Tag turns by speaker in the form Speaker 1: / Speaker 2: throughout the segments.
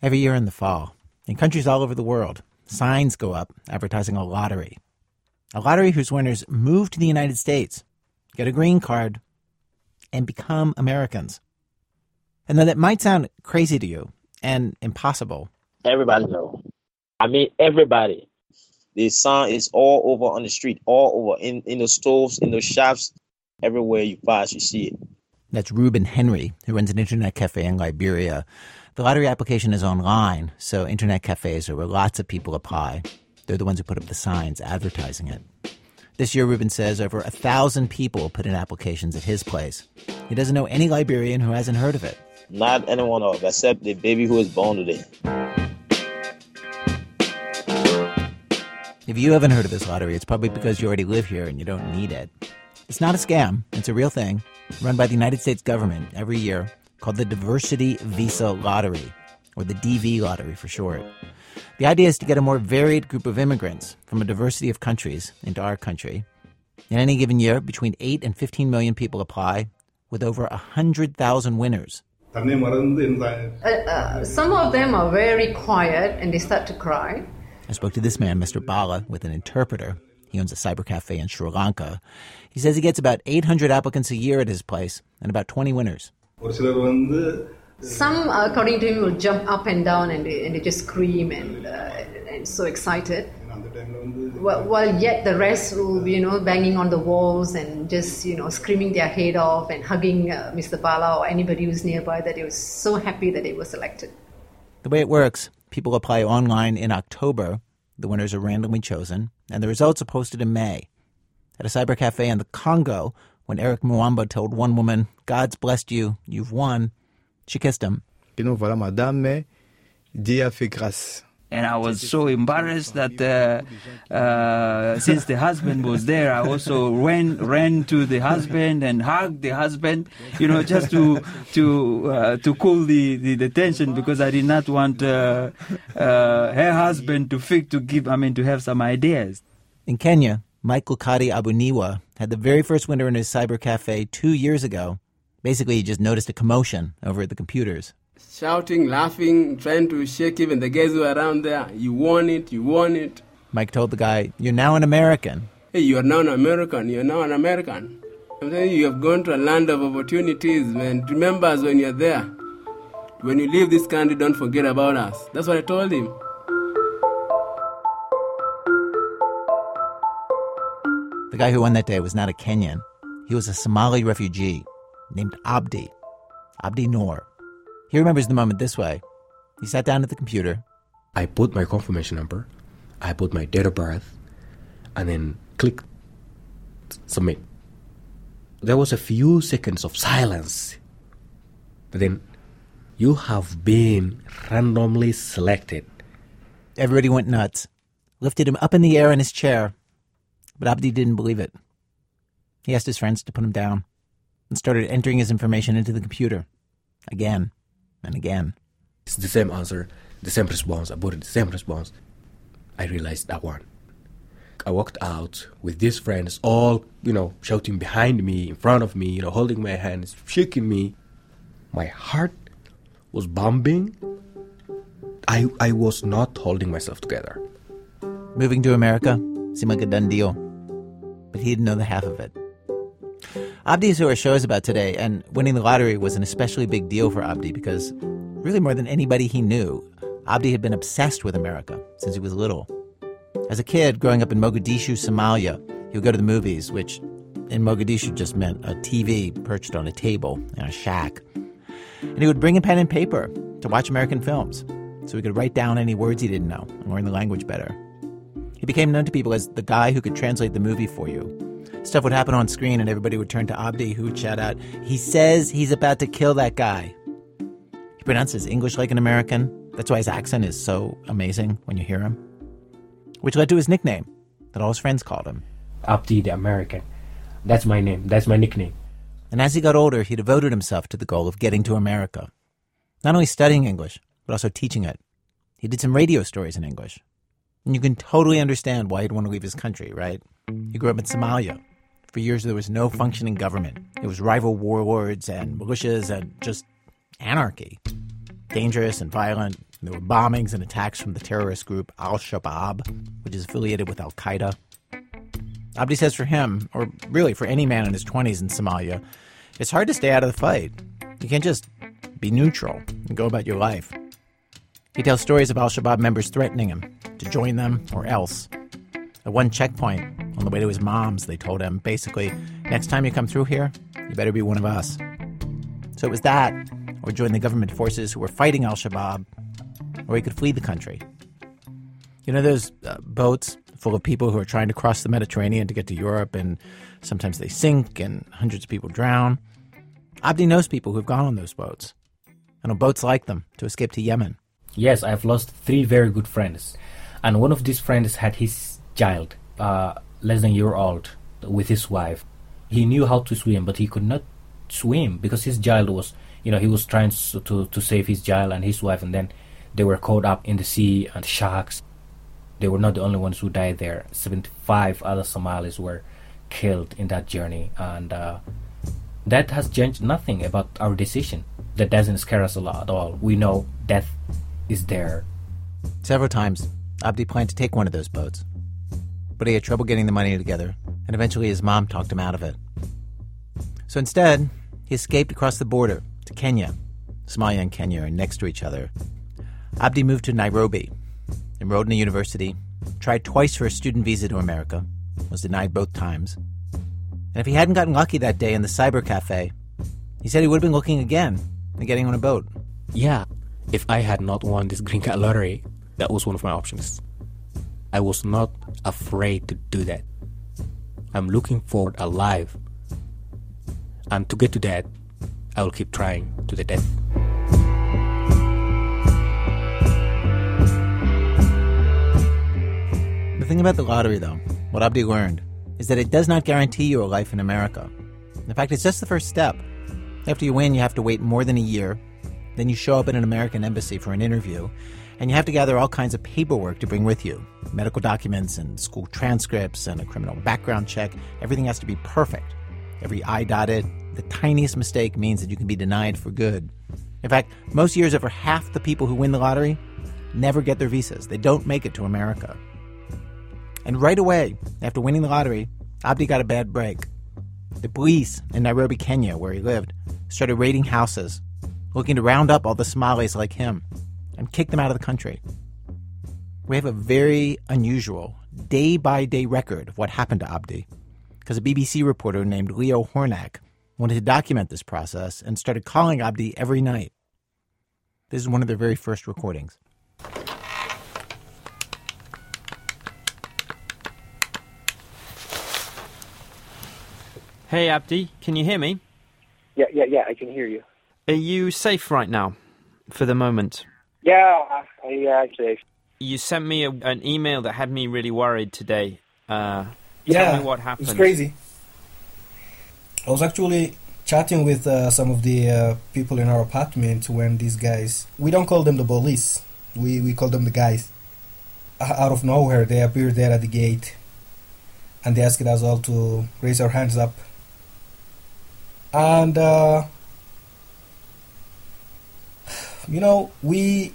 Speaker 1: Every year in the fall, in countries all over the world, signs go up advertising a lottery. A lottery whose winners move to the United States, get a green card, and become Americans. And though that might sound crazy to you and impossible,
Speaker 2: Everybody know. I mean, everybody.
Speaker 3: The sign is all over on the street, all over in, in the stores, in the shops, everywhere you pass, you see it.
Speaker 1: That's Reuben Henry, who runs an internet cafe in Liberia. The lottery application is online, so internet cafes are where lots of people apply. They're the ones who put up the signs advertising it. This year, Reuben says over a thousand people put in applications at his place. He doesn't know any Liberian who hasn't heard of it.
Speaker 3: Not anyone else except the baby who was born today.
Speaker 1: If you haven't heard of this lottery, it's probably because you already live here and you don't need it. It's not a scam, it's a real thing run by the United States government every year called the Diversity Visa Lottery, or the DV Lottery for short. The idea is to get a more varied group of immigrants from a diversity of countries into our country. In any given year, between 8 and 15 million people apply, with over 100,000 winners.
Speaker 4: Uh, uh, some of them are very quiet and they start to cry.
Speaker 1: I spoke to this man, Mr. Bala, with an interpreter. He owns a cyber cafe in Sri Lanka. He says he gets about 800 applicants a year at his place and about 20 winners.
Speaker 4: Some, according to him, will jump up and down and they, and they just scream and, uh, and so excited. Well, while yet the rest will be, you know, banging on the walls and just, you know, screaming their head off and hugging uh, Mr. Bala or anybody who's nearby that they were so happy that they were selected.
Speaker 1: The way it works, people apply online in October. The winners are randomly chosen, and the results are posted in May. At a cyber cafe in the Congo, when Eric Muamba told one woman, God's blessed you, you've won, she kissed him.
Speaker 5: And I was so embarrassed that uh, uh, since the husband was there, I also ran ran to the husband and hugged the husband, you know, just to to uh, to cool the, the, the, tension because I did not want uh, uh, her husband to fix to give I mean to have some ideas.
Speaker 1: In Kenya, Michael Kadi Abuniwa had the very first winter in his cyber cafe two years ago. Basically, he just noticed a commotion over at the computers
Speaker 6: shouting, laughing, trying to shake even the guys who are around there. You want it, you want it.
Speaker 1: Mike told the guy, You're now an American.
Speaker 6: Hey, you are now an American, you are now an American. I'm telling you, you have gone to a land of opportunities, man. Remember us when you're there. When you leave this country, don't forget about us. That's what I told him.
Speaker 1: The guy who won that day was not a Kenyan. He was a Somali refugee named Abdi. Abdi Noor. He remembers the moment this way. He sat down at the computer.
Speaker 7: I put my confirmation number, I put my date of birth, and then click submit. There was a few seconds of silence. But then you have been randomly selected.
Speaker 1: Everybody went nuts, lifted him up in the air in his chair. But Abdi didn't believe it. He asked his friends to put him down and started entering his information into the computer. Again and again.
Speaker 7: It's the same answer, the same response. I put the same response. I realized that one. I walked out with these friends, all you know, shouting behind me, in front of me, you know, holding my hands, shaking me. My heart was bumping. I I was not holding myself together.
Speaker 1: Moving to America seemed like a done deal, but he didn't know the half of it. Abdi is who our show is about today, and winning the lottery was an especially big deal for Abdi because, really more than anybody he knew, Abdi had been obsessed with America since he was little. As a kid, growing up in Mogadishu, Somalia, he would go to the movies, which in Mogadishu just meant a TV perched on a table in a shack. And he would bring a pen and paper to watch American films so he could write down any words he didn't know and learn the language better. He became known to people as the guy who could translate the movie for you Stuff would happen on screen, and everybody would turn to Abdi, who would shout out, He says he's about to kill that guy. He pronounces English like an American. That's why his accent is so amazing when you hear him. Which led to his nickname that all his friends called him
Speaker 7: Abdi the American. That's my name. That's my nickname.
Speaker 1: And as he got older, he devoted himself to the goal of getting to America. Not only studying English, but also teaching it. He did some radio stories in English. And you can totally understand why he'd want to leave his country, right? He grew up in Somalia. For years, there was no functioning government. It was rival warlords and militias and just anarchy. dangerous and violent. There were bombings and attacks from the terrorist group Al Shabaab, which is affiliated with Al Qaeda. Abdi says for him, or really for any man in his 20s in Somalia, it's hard to stay out of the fight. You can't just be neutral and go about your life. He tells stories of Al Shabaab members threatening him to join them or else. At one checkpoint, on the way to his mom's, they told him basically, next time you come through here, you better be one of us. So it was that, or join the government forces who were fighting Al Shabaab, or he could flee the country. You know those uh, boats full of people who are trying to cross the Mediterranean to get to Europe, and sometimes they sink and hundreds of people drown? Abdi knows people who've gone on those boats, and on boats like them to escape to Yemen.
Speaker 8: Yes, I've lost three very good friends, and one of these friends had his child, uh, less than a year old, with his wife. He knew how to swim, but he could not swim because his child was, you know, he was trying to, to, to save his child and his wife, and then they were caught up in the sea and sharks. They were not the only ones who died there. 75 other Somalis were killed in that journey, and uh, that has changed nothing about our decision. That doesn't scare us a lot at all. We know death is there.
Speaker 1: Several times, Abdi planned to take one of those boats but he had trouble getting the money together, and eventually his mom talked him out of it. So instead, he escaped across the border to Kenya. Somalia and Kenya are next to each other. Abdi moved to Nairobi, enrolled in a university, tried twice for a student visa to America, was denied both times. And if he hadn't gotten lucky that day in the cyber cafe, he said he would have been looking again and getting on a boat.
Speaker 7: Yeah, if I had not won this green card lottery, that was one of my options. I was not afraid to do that. I'm looking forward alive. And to get to that, I will keep trying to the death.
Speaker 1: The thing about the lottery, though, what Abdi learned, is that it does not guarantee you a life in America. In fact, it's just the first step. After you win, you have to wait more than a year. Then you show up at an American embassy for an interview, and you have to gather all kinds of paperwork to bring with you medical documents and school transcripts and a criminal background check. Everything has to be perfect. Every I dotted. The tiniest mistake means that you can be denied for good. In fact, most years, over half the people who win the lottery never get their visas. They don't make it to America. And right away, after winning the lottery, Abdi got a bad break. The police in Nairobi, Kenya, where he lived, started raiding houses, looking to round up all the Somalis like him and kick them out of the country. We have a very unusual day by day record of what happened to Abdi because a BBC reporter named Leo Hornak wanted to document this process and started calling Abdi every night. This is one of their very first recordings.
Speaker 9: Hey Abdi, can you hear me?
Speaker 2: Yeah, yeah, yeah, I can hear you.
Speaker 9: Are you safe right now, for the moment?
Speaker 2: Yeah, I'm actually.
Speaker 9: You sent me a, an email that had me really worried today. Uh,
Speaker 10: yeah,
Speaker 9: tell me what happened.
Speaker 10: It's crazy. I was actually chatting with uh, some of the uh, people in our apartment when these guys. We don't call them the police. We we call them the guys. Out of nowhere, they appeared there at the gate, and they asked us all to raise our hands up. And uh, you know, we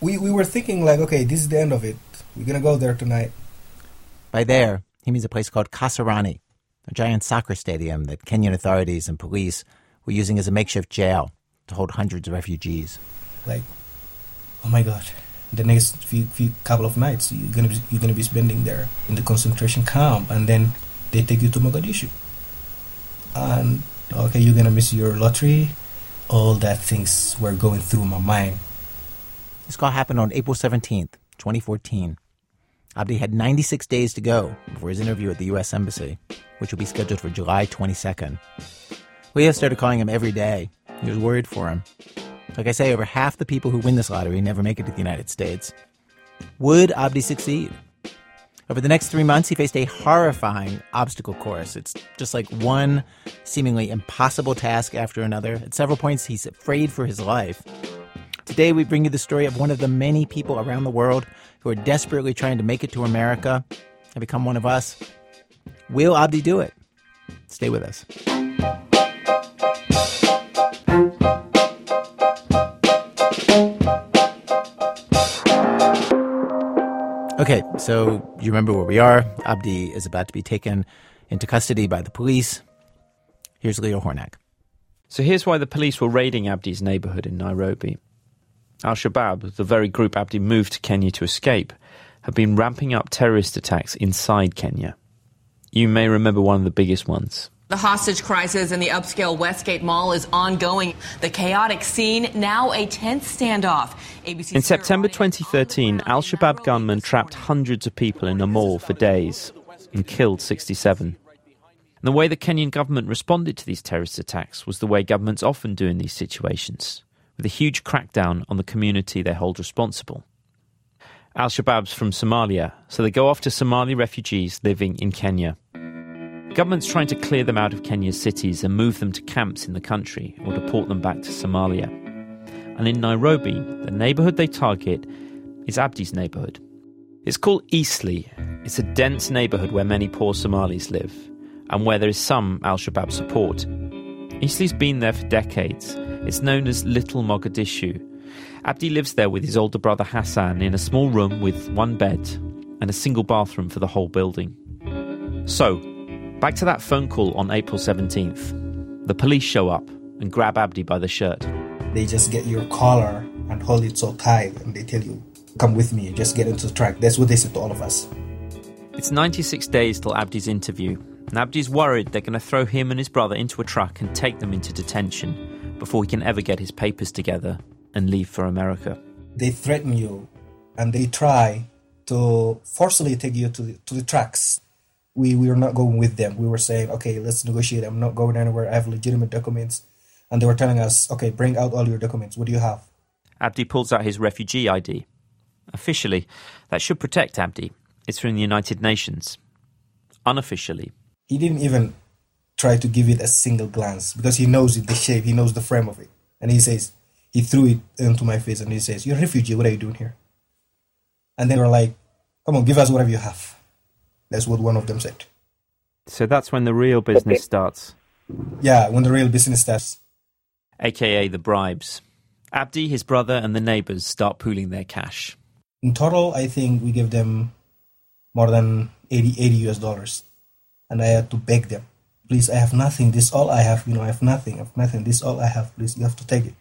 Speaker 10: we we were thinking like, okay, this is the end of it. We're gonna go there tonight.
Speaker 1: By there, he means a place called Kasarani, a giant soccer stadium that Kenyan authorities and police were using as a makeshift jail to hold hundreds of refugees.
Speaker 10: Like, oh my god, the next few, few couple of nights you're gonna be, you're gonna be spending there in the concentration camp, and then they take you to Mogadishu. And okay, you're gonna miss your lottery. All that things were going through my mind.
Speaker 1: This call happened on April 17th, 2014. Abdi had 96 days to go before his interview at the U.S. Embassy, which will be scheduled for July 22nd. Leo started calling him every day. He was worried for him. Like I say, over half the people who win this lottery never make it to the United States. Would Abdi succeed? Over the next three months, he faced a horrifying obstacle course. It's just like one seemingly impossible task after another. At several points, he's afraid for his life. Today, we bring you the story of one of the many people around the world who are desperately trying to make it to America and become one of us. Will Abdi do it? Stay with us. Okay, so you remember where we are. Abdi is about to be taken into custody by the police. Here's Leo Hornak.
Speaker 9: So here's why the police were raiding Abdi's neighborhood in Nairobi. Al Shabaab, the very group Abdi moved to Kenya to escape, have been ramping up terrorist attacks inside Kenya. You may remember one of the biggest ones.
Speaker 11: The hostage crisis in the upscale Westgate Mall is ongoing. The chaotic scene, now a tense standoff. ABC
Speaker 9: In September 2013, Al Shabaab gunmen trapped hundreds of people in a mall for days and killed 67. And the way the Kenyan government responded to these terrorist attacks was the way governments often do in these situations, with a huge crackdown on the community they hold responsible. Al Shabaab's from Somalia, so they go after Somali refugees living in Kenya. Government's trying to clear them out of Kenya's cities and move them to camps in the country or deport them back to Somalia. And in Nairobi, the neighborhood they target is Abdi's neighborhood. It's called Eastleigh. It's a dense neighborhood where many poor Somalis live and where there is some Al Shabaab support. Eastleigh's been there for decades. It's known as Little Mogadishu. Abdi lives there with his older brother Hassan in a small room with one bed and a single bathroom for the whole building. So, back to that phone call on April 17th. The police show up and grab Abdi by the shirt.
Speaker 10: They just get your collar and hold it so tight, and they tell you, "Come with me, just get into the truck." That's what they said to all of us.
Speaker 9: It's 96 days till Abdi's interview, and Abdi's worried they're going to throw him and his brother into a truck and take them into detention before he can ever get his papers together and leave for America.
Speaker 10: They threaten you, and they try to forcibly take you to the, to the trucks. We we were not going with them. We were saying, "Okay, let's negotiate. I'm not going anywhere. I have legitimate documents." And they were telling us, "Okay, bring out all your documents. What do you have?"
Speaker 9: Abdi pulls out his refugee ID. Officially, that should protect Abdi. It's from the United Nations. Unofficially,
Speaker 10: He didn't even try to give it a single glance because he knows it, the shape, he knows the frame of it. And he says, he threw it into my face and he says, You're a refugee, what are you doing here? And they were like, Come on, give us whatever you have. That's what one of them said.
Speaker 9: so that's when the real business starts,
Speaker 10: Yeah, when the real business starts.
Speaker 9: aka the bribes. Abdi, his brother, and the neighbors start pooling their cash.
Speaker 10: In total, I think we gave them more than 80, 80 US dollars. And I had to beg them, please, I have nothing. This is all I have. You know, I have nothing. I have nothing. This is all I have. Please, you have to take it.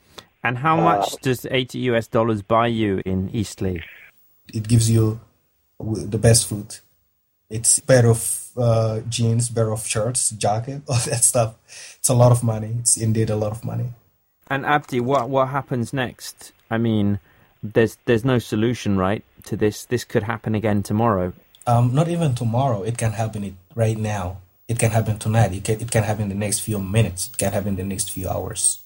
Speaker 9: And how much does 80 US dollars buy you in Eastleigh?
Speaker 10: It gives you the best food. It's pair of uh, jeans, pair of shirts, jacket, all that stuff. It's a lot of money. It's indeed a lot of money.
Speaker 9: And Abdi, what what happens next? I mean, there's there's no solution, right, to this. This could happen again tomorrow.
Speaker 10: Um, not even tomorrow. It can happen it right now. It can happen tonight. It can, it can happen in the next few minutes. It can happen in the next few hours.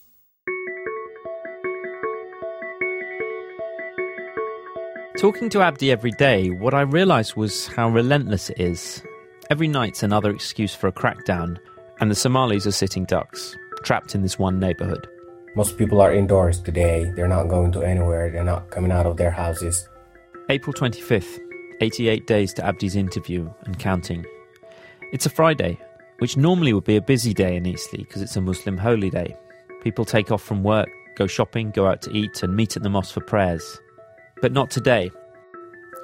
Speaker 9: Talking to Abdi every day, what I realised was how relentless it is. Every night's another excuse for a crackdown, and the Somalis are sitting ducks, trapped in this one neighbourhood.
Speaker 7: Most people are indoors today. They're not going to anywhere. They're not coming out of their houses.
Speaker 9: April 25th, 88 days to Abdi's interview and counting. It's a Friday, which normally would be a busy day in Eastleigh because it's a Muslim holy day. People take off from work, go shopping, go out to eat, and meet at the mosque for prayers. But not today.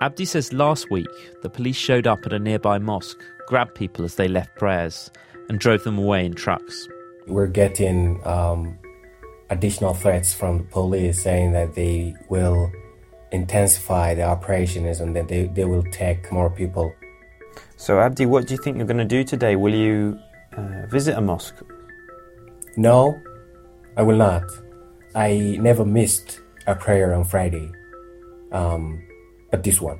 Speaker 9: Abdi says last week the police showed up at a nearby mosque, grabbed people as they left prayers, and drove them away in trucks.
Speaker 7: We're getting um, additional threats from the police saying that they will intensify the operations and that they, they will take more people.
Speaker 9: So, Abdi, what do you think you're going to do today? Will you uh, visit a mosque?
Speaker 7: No, I will not. I never missed a prayer on Friday. Um, but this one.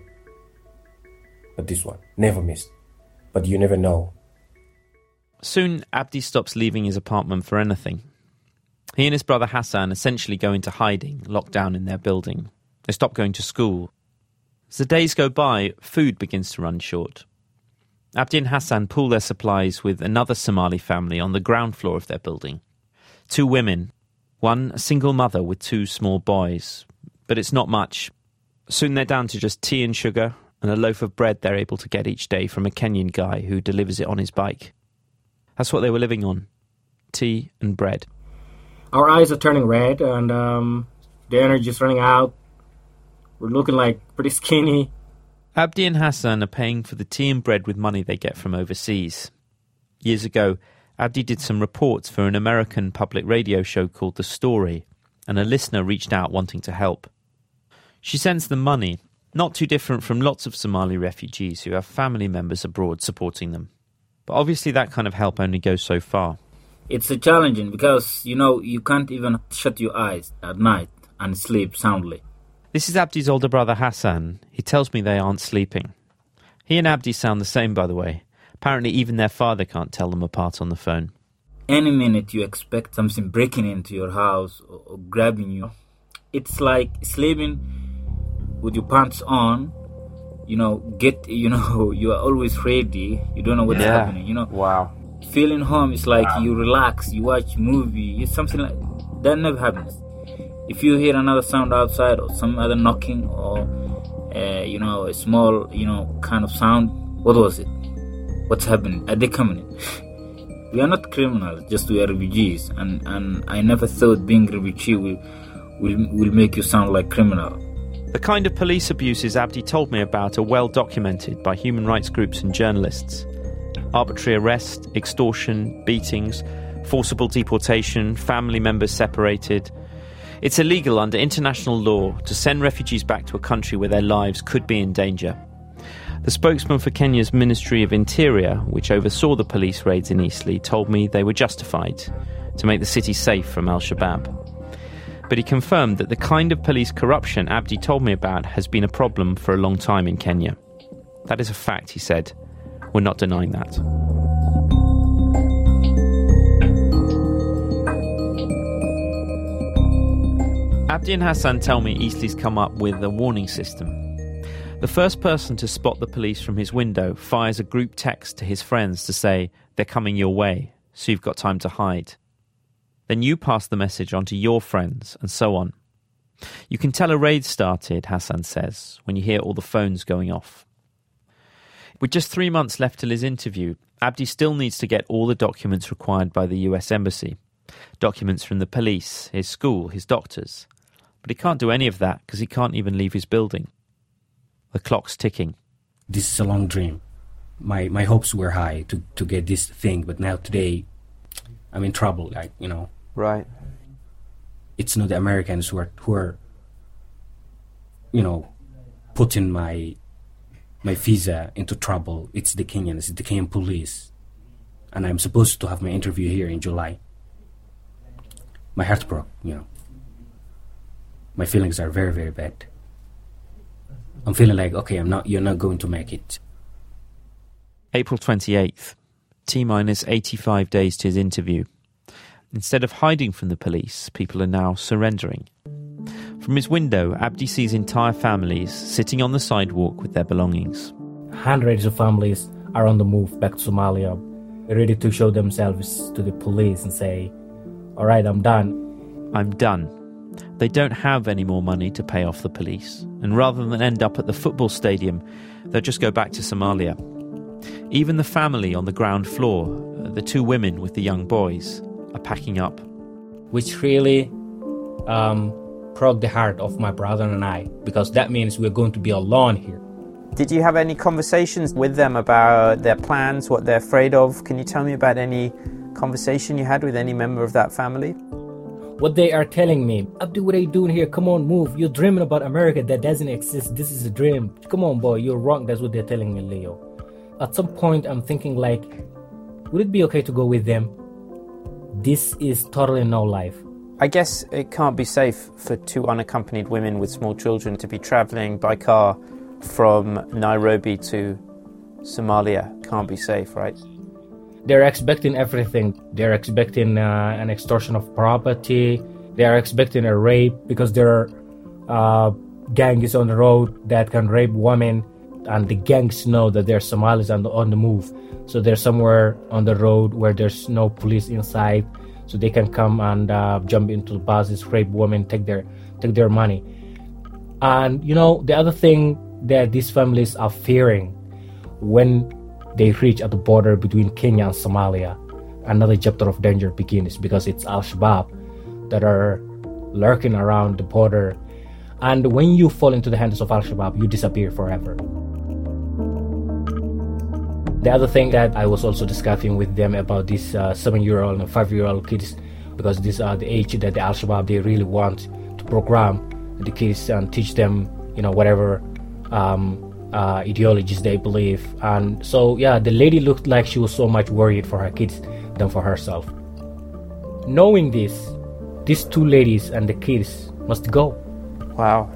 Speaker 7: But this one. Never missed. But you never know.
Speaker 9: Soon, Abdi stops leaving his apartment for anything. He and his brother Hassan essentially go into hiding, locked down in their building. They stop going to school. As the days go by, food begins to run short. Abdi and Hassan pool their supplies with another Somali family on the ground floor of their building. Two women, one a single mother with two small boys. But it's not much. Soon they're down to just tea and sugar and a loaf of bread they're able to get each day from a Kenyan guy who delivers it on his bike. That's what they were living on tea and bread.
Speaker 12: Our eyes are turning red and um, the energy is running out. We're looking like pretty skinny.
Speaker 9: Abdi and Hassan are paying for the tea and bread with money they get from overseas. Years ago, Abdi did some reports for an American public radio show called The Story, and a listener reached out wanting to help. She sends them money, not too different from lots of Somali refugees who have family members abroad supporting them. But obviously, that kind of help only goes so far.
Speaker 13: It's a challenging because, you know, you can't even shut your eyes at night and sleep soundly.
Speaker 9: This is Abdi's older brother Hassan. He tells me they aren't sleeping. He and Abdi sound the same, by the way. Apparently, even their father can't tell them apart on the phone.
Speaker 13: Any minute you expect something breaking into your house or, or grabbing you. It's like sleeping with your pants on. You know, get you know you are always ready. You don't know what's
Speaker 9: Yeah.
Speaker 13: happening. You know,
Speaker 9: Wow.
Speaker 13: feeling home is like you relax, you watch movie, it's something like that never happens. If you hear another sound outside or some other knocking or uh, you know a small you know kind of sound, what was it? What's happening? Are they coming? in? we are not criminals, just we are refugees, and and I never thought being refugee will will will make you sound like criminal.
Speaker 9: The kind of police abuses Abdi told me about are well documented by human rights groups and journalists. Arbitrary arrest, extortion, beatings, forcible deportation, family members separated. It's illegal under international law to send refugees back to a country where their lives could be in danger. The spokesman for Kenya's Ministry of Interior, which oversaw the police raids in Eastleigh, told me they were justified to make the city safe from Al Shabaab. But he confirmed that the kind of police corruption Abdi told me about has been a problem for a long time in Kenya. That is a fact, he said. We're not denying that. Abdi and Hassan tell me Eastleigh's come up with a warning system. The first person to spot the police from his window fires a group text to his friends to say, They're coming your way, so you've got time to hide. Then you pass the message on to your friends, and so on. You can tell a raid started, Hassan says, when you hear all the phones going off. With just three months left till his interview, Abdi still needs to get all the documents required by the US Embassy documents from the police, his school, his doctors. But he can't do any of that because he can't even leave his building. The clock's ticking.
Speaker 8: This is a long dream. My my hopes were high to, to get this thing, but now today, I'm in trouble. Like you know,
Speaker 9: Right.
Speaker 8: it's not the Americans who are who are, you know, putting my my visa into trouble. It's the Kenyans, it's the Kenyan police, and I'm supposed to have my interview here in July. My heart broke, you know. My feelings are very very bad. I'm feeling like okay, I'm not. You're not going to make it.
Speaker 9: April 28th, T minus 85 days to his interview. Instead of hiding from the police, people are now surrendering. From his window, Abdi sees entire families sitting on the sidewalk with their belongings.
Speaker 12: Hundreds of families are on the move back to Somalia, ready to show themselves to the police and say, All right, I'm done.
Speaker 9: I'm done. They don't have any more money to pay off the police, and rather than end up at the football stadium, they'll just go back to Somalia. Even the family on the ground floor, the two women with the young boys, are packing up.
Speaker 12: Which really um, broke the heart of my brother and I, because that means we're going to be alone here.
Speaker 14: Did you have any conversations with them about their plans, what they're afraid of? Can you tell me about any conversation you had with any member of that family?
Speaker 12: What they are telling me, Abdi, what are you doing here? Come on, move. You're dreaming about America that doesn't exist. This is a dream. Come on, boy, you're wrong. That's what they're telling me, Leo. At some point, I'm thinking, like, would it be okay to go with them? This is totally no life.
Speaker 14: I guess it can't be safe for two unaccompanied women with small children to be traveling by car from Nairobi to Somalia. Can't be safe, right?
Speaker 12: They're expecting everything. They're expecting uh, an extortion of property. They are expecting a rape because there are uh, gangs on the road that can rape women, and the gangs know that there's Somalis on the, on the move. So they're somewhere on the road where there's no police inside, so they can come and uh, jump into the buses, rape women, take their take their money. And you know the other thing that these families are fearing when they reach at the border between Kenya and Somalia, another chapter of danger begins because it's Al Shabaab that are lurking around the border. And when you fall into the hands of Al Shabaab, you disappear forever. The other thing that I was also discussing with them about these uh, seven-year-old and five-year-old kids, because these are the age that the Al Shabaab they really want to program the kids and teach them, you know, whatever um, uh, ideologies they believe. And so, yeah, the lady looked like she was so much worried for her kids than for herself. Knowing this, these two ladies and the kids must go.
Speaker 14: Wow.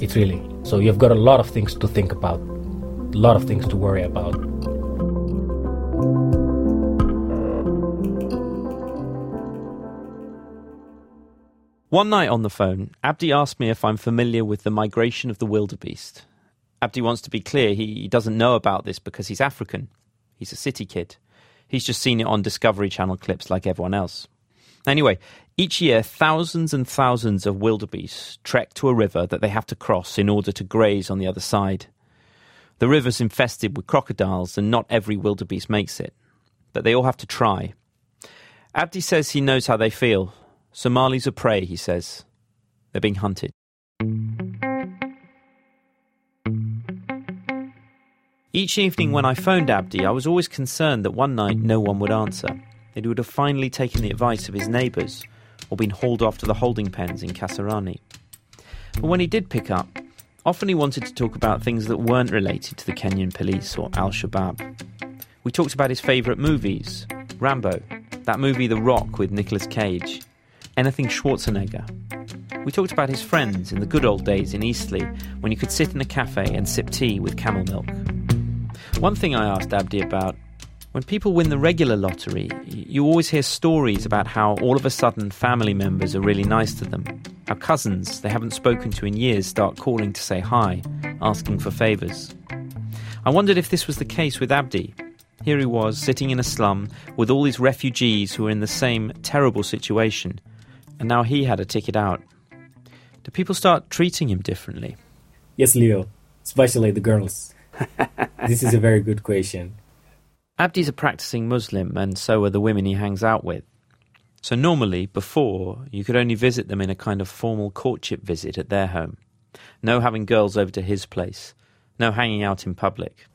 Speaker 12: It's really. So you've got a lot of things to think about, a lot of things to worry about.
Speaker 9: One night on the phone, Abdi asked me if I'm familiar with the migration of the wildebeest. Abdi wants to be clear, he doesn't know about this because he's African. He's a city kid. He's just seen it on Discovery Channel clips like everyone else. Anyway, each year, thousands and thousands of wildebeest trek to a river that they have to cross in order to graze on the other side. The river's infested with crocodiles, and not every wildebeest makes it. But they all have to try. Abdi says he knows how they feel. Somalis are prey, he says. They're being hunted. Each evening when I phoned Abdi, I was always concerned that one night no one would answer, that he would have finally taken the advice of his neighbours or been hauled off to the holding pens in Kasarani. But when he did pick up, often he wanted to talk about things that weren't related to the Kenyan police or Al Shabaab. We talked about his favourite movies Rambo, that movie The Rock with Nicolas Cage, anything Schwarzenegger. We talked about his friends in the good old days in Eastleigh when you could sit in a cafe and sip tea with camel milk. One thing I asked Abdi about when people win the regular lottery, you always hear stories about how all of a sudden family members are really nice to them. How cousins they haven't spoken to in years start calling to say hi, asking for favours. I wondered if this was the case with Abdi. Here he was, sitting in a slum with all these refugees who were in the same terrible situation, and now he had a ticket out. Do people start treating him differently?
Speaker 12: Yes, Leo, especially the girls. this is a very good question.
Speaker 9: Abdi's a practicing Muslim, and so are the women he hangs out with. So normally, before, you could only visit them in a kind of formal courtship visit at their home. No having girls over to his place. No hanging out in public.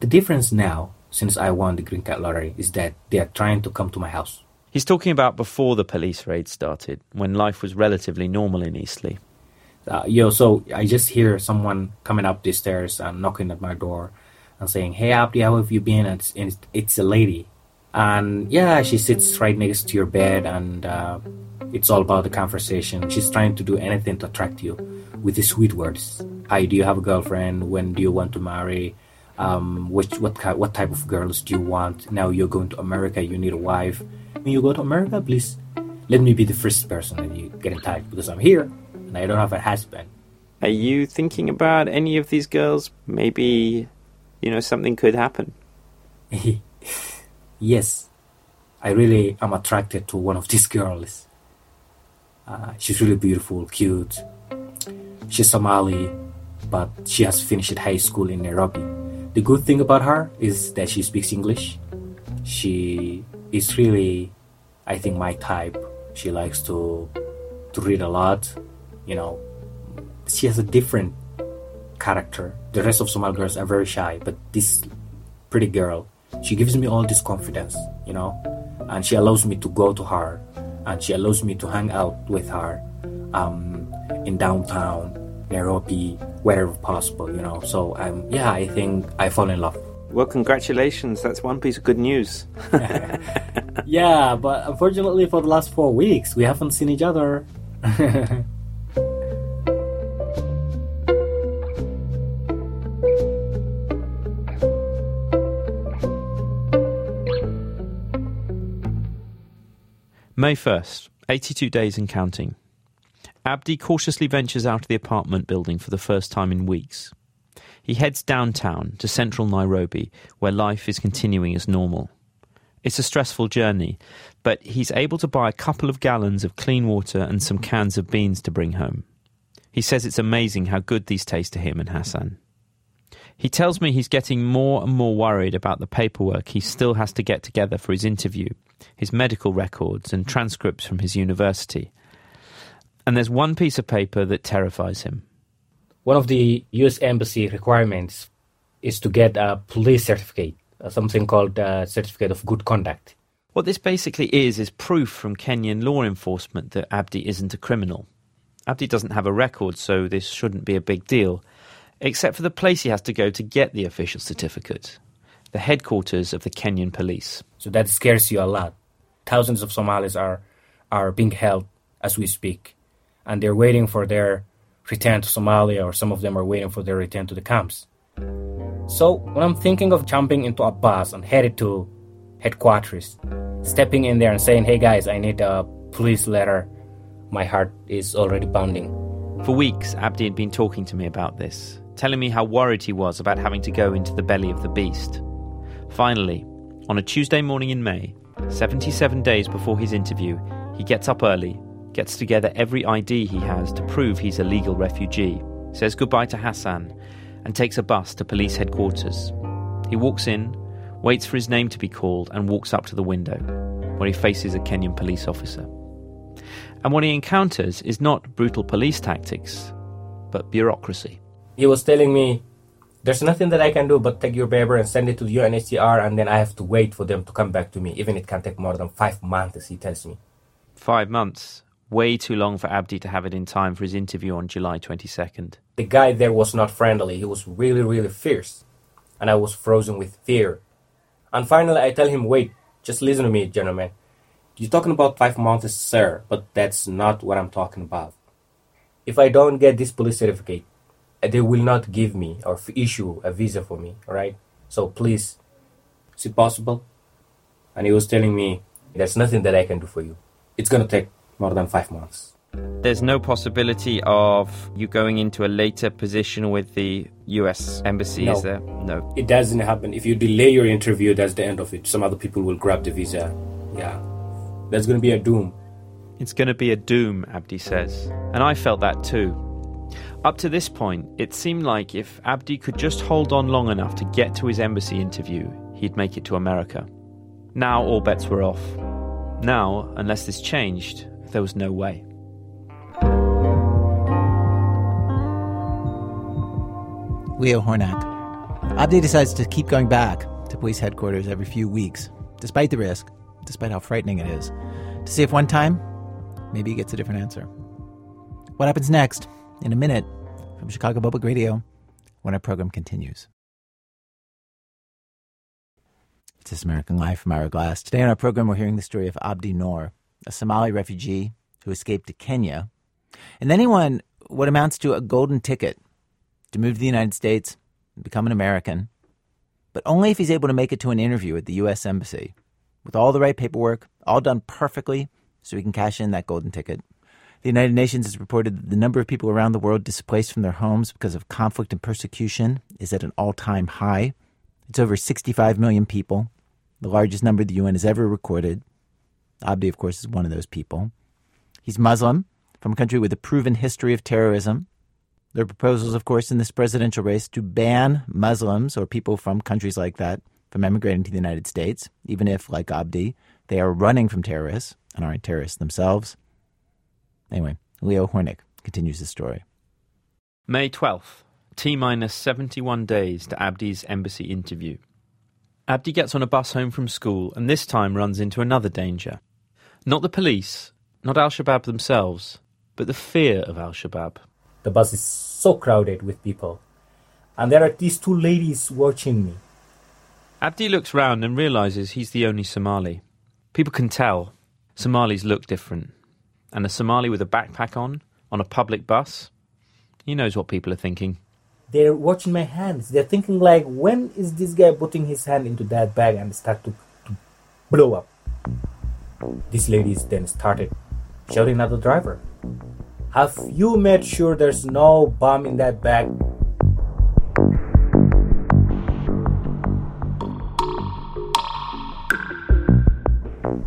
Speaker 12: The difference now, since I won the green card lottery, is that they are trying to come to my house.
Speaker 9: He's talking about before the police raid started, when life was relatively normal in Eastleigh.
Speaker 12: Uh, yo, so I just hear someone coming up the stairs and knocking at my door and saying, "Hey Abdi, how have you been?" And it's, and it's a lady, and yeah, she sits right next to your bed, and uh, it's all about the conversation. She's trying to do anything to attract you with the sweet words. Hi, do you have a girlfriend? When do you want to marry? Um, which what what type of girls do you want? Now you're going to America. You need a wife. When you go to America, please let me be the first person that you get in touch because I'm here and I don't have a husband.
Speaker 14: Are you thinking about any of these girls? Maybe you know, something could happen.
Speaker 12: yes, I really am attracted to one of these girls. Uh, she's really beautiful, cute. She's Somali, but she has finished high school in Nairobi. The good thing about her is that she speaks English. She is really, I think, my type. She likes to to read a lot. You know, she has a different character. The rest of Somali girls are very shy, but this pretty girl, she gives me all this confidence, you know, and she allows me to go to her, and she allows me to hang out with her um, in downtown Nairobi, wherever possible, you know. So um, yeah, I think I fall in love.
Speaker 14: Well, congratulations. That's one piece of good news.
Speaker 12: yeah, but unfortunately, for the last four weeks, we haven't seen each other.
Speaker 9: May 1st, 82 days and counting. Abdi cautiously ventures out of the apartment building for the first time in weeks. He heads downtown to central Nairobi, where life is continuing as normal. It's a stressful journey, but he's able to buy a couple of gallons of clean water and some cans of beans to bring home. He says it's amazing how good these taste to him and Hassan. He tells me he's getting more and more worried about the paperwork he still has to get together for his interview, his medical records, and transcripts from his university. And there's one piece of paper that terrifies him.
Speaker 12: One of the U.S. Embassy requirements is to get a police certificate. uh, something called uh, certificate of good conduct.
Speaker 9: What this basically is is proof from Kenyan law enforcement that Abdi isn't a criminal. Abdi doesn't have a record, so this shouldn't be a big deal, except for the place he has to go to get the official certificate the headquarters of the Kenyan police.
Speaker 12: So that scares you a lot. Thousands of Somalis are, are being held as we speak, and they're waiting for their return to Somalia, or some of them are waiting for their return to the camps. So when I'm thinking of jumping into a bus and headed to headquarters, stepping in there and saying, hey guys, I need a police letter, my heart is already pounding.
Speaker 9: For weeks, Abdi had been talking to me about this, telling me how worried he was about having to go into the belly of the beast. Finally, on a Tuesday morning in May, 77 days before his interview, he gets up early, gets together every ID he has to prove he's a legal refugee, says goodbye to Hassan, and takes a bus to police headquarters. He walks in, waits for his name to be called, and walks up to the window, where he faces a Kenyan police officer. And what he encounters is not brutal police tactics, but bureaucracy.
Speaker 12: He was telling me there's nothing that I can do but take your paper and send it to the UNHCR, and then I have to wait for them to come back to me. Even it can take more than five months, he tells me.
Speaker 9: Five months. Way too long for Abdi to have it in time for his interview on July 22nd.
Speaker 12: The guy there was not friendly. He was really, really fierce. And I was frozen with fear. And finally, I tell him, wait, just listen to me, gentlemen. You're talking about five months, sir, but that's not what I'm talking about. If I don't get this police certificate, they will not give me or issue a visa for me, right? So please, is it possible? And he was telling me, there's nothing that I can do for you. It's going to take more than five months.
Speaker 9: There's no possibility of you going into a later position with the US embassy,
Speaker 12: no.
Speaker 9: is there? No.
Speaker 12: It doesn't happen. If you delay your interview, that's the end of it. Some other people will grab the visa. Yeah. That's going to be a doom.
Speaker 9: It's going to be a doom, Abdi says. And I felt that too. Up to this point, it seemed like if Abdi could just hold on long enough to get to his embassy interview, he'd make it to America. Now all bets were off. Now, unless this changed, there was no way.
Speaker 1: Leo Hornak. Abdi decides to keep going back to police headquarters every few weeks, despite the risk, despite how frightening it is, to see if one time, maybe he gets a different answer. What happens next? In a minute, from Chicago Public Radio, when our program continues. It's This American Life from Ira Glass. Today on our program, we're hearing the story of Abdi Noor, a Somali refugee who escaped to Kenya. And then he won what amounts to a golden ticket to move to the United States and become an American, but only if he's able to make it to an interview at the U.S. Embassy with all the right paperwork, all done perfectly, so he can cash in that golden ticket. The United Nations has reported that the number of people around the world displaced from their homes because of conflict and persecution is at an all time high. It's over 65 million people, the largest number the UN has ever recorded. Abdi, of course, is one of those people. He's Muslim, from a country with a proven history of terrorism. There are proposals, of course, in this presidential race to ban Muslims or people from countries like that from emigrating to the United States, even if, like Abdi, they are running from terrorists and aren't terrorists themselves. Anyway, Leo Hornak continues the story.
Speaker 9: May 12th, T minus 71 days to Abdi's embassy interview. Abdi gets on a bus home from school and this time runs into another danger. Not the police, not Al Shabaab themselves, but the fear of Al Shabaab.
Speaker 12: The bus is so crowded with people, and there are these two ladies watching me.
Speaker 9: Abdi looks round and realizes he's the only Somali. People can tell. Somalis look different and a Somali with a backpack on, on a public bus, he knows what people are thinking.
Speaker 12: They're watching my hands. They're thinking like, when is this guy putting his hand into that bag and start to, to blow up? These ladies then started shouting at the driver. Have you made sure there's no bomb in that bag?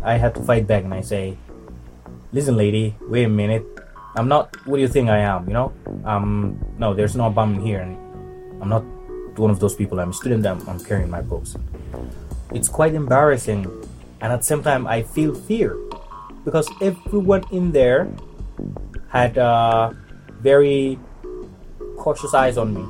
Speaker 12: I had to fight back and I say, listen, lady, wait a minute. I'm not what do you think I am, you know? Um, no, there's no in here. And I'm not one of those people. I'm a student, I'm, I'm carrying my books. It's quite embarrassing. And at the same time, I feel fear. Because everyone in there had uh, very cautious eyes on me.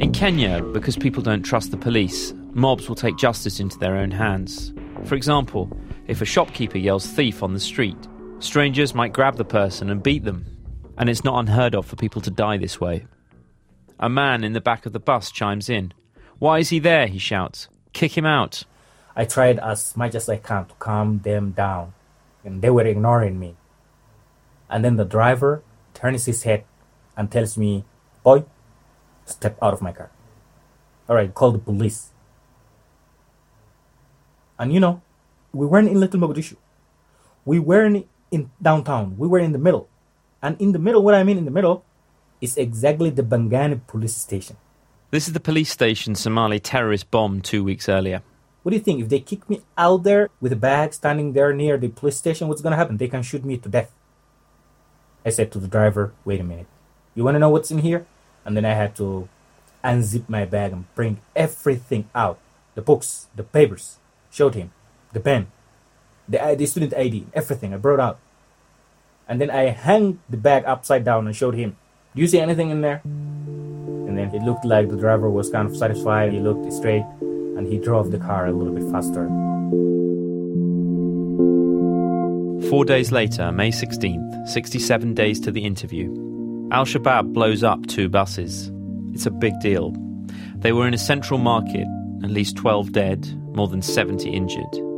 Speaker 9: In Kenya, because people don't trust the police, mobs will take justice into their own hands. For example, if a shopkeeper yells thief on the street, strangers might grab the person and beat them. And it's not unheard of for people to die this way. A man in the back of the bus chimes in. Why is he there? he shouts. Kick him out.
Speaker 12: I tried as much as I can to calm them down, and they were ignoring me. And then the driver turns his head and tells me, Boy, step out of my car. All right, call the police. And you know, we weren't in Little Mogadishu. We weren't in downtown. We were in the middle. And in the middle, what I mean in the middle, is exactly the Pangani police station.
Speaker 9: This is the police station Somali terrorists bombed two weeks earlier.
Speaker 12: What do you think? If they kick me out there with a bag standing there near the police station, what's going to happen? They can shoot me to death. I said to the driver, wait a minute. You want to know what's in here? And then I had to unzip my bag and bring everything out the books, the papers, showed him, the pen, the, uh, the student ID, everything I brought out. And then I hung the bag upside down and showed him, Do you see anything in there? And then it looked like the driver was kind of satisfied. He looked straight and he drove the car a little bit faster.
Speaker 9: Four days later, May 16th, 67 days to the interview, Al Shabaab blows up two buses. It's a big deal. They were in a central market, at least 12 dead, more than 70 injured.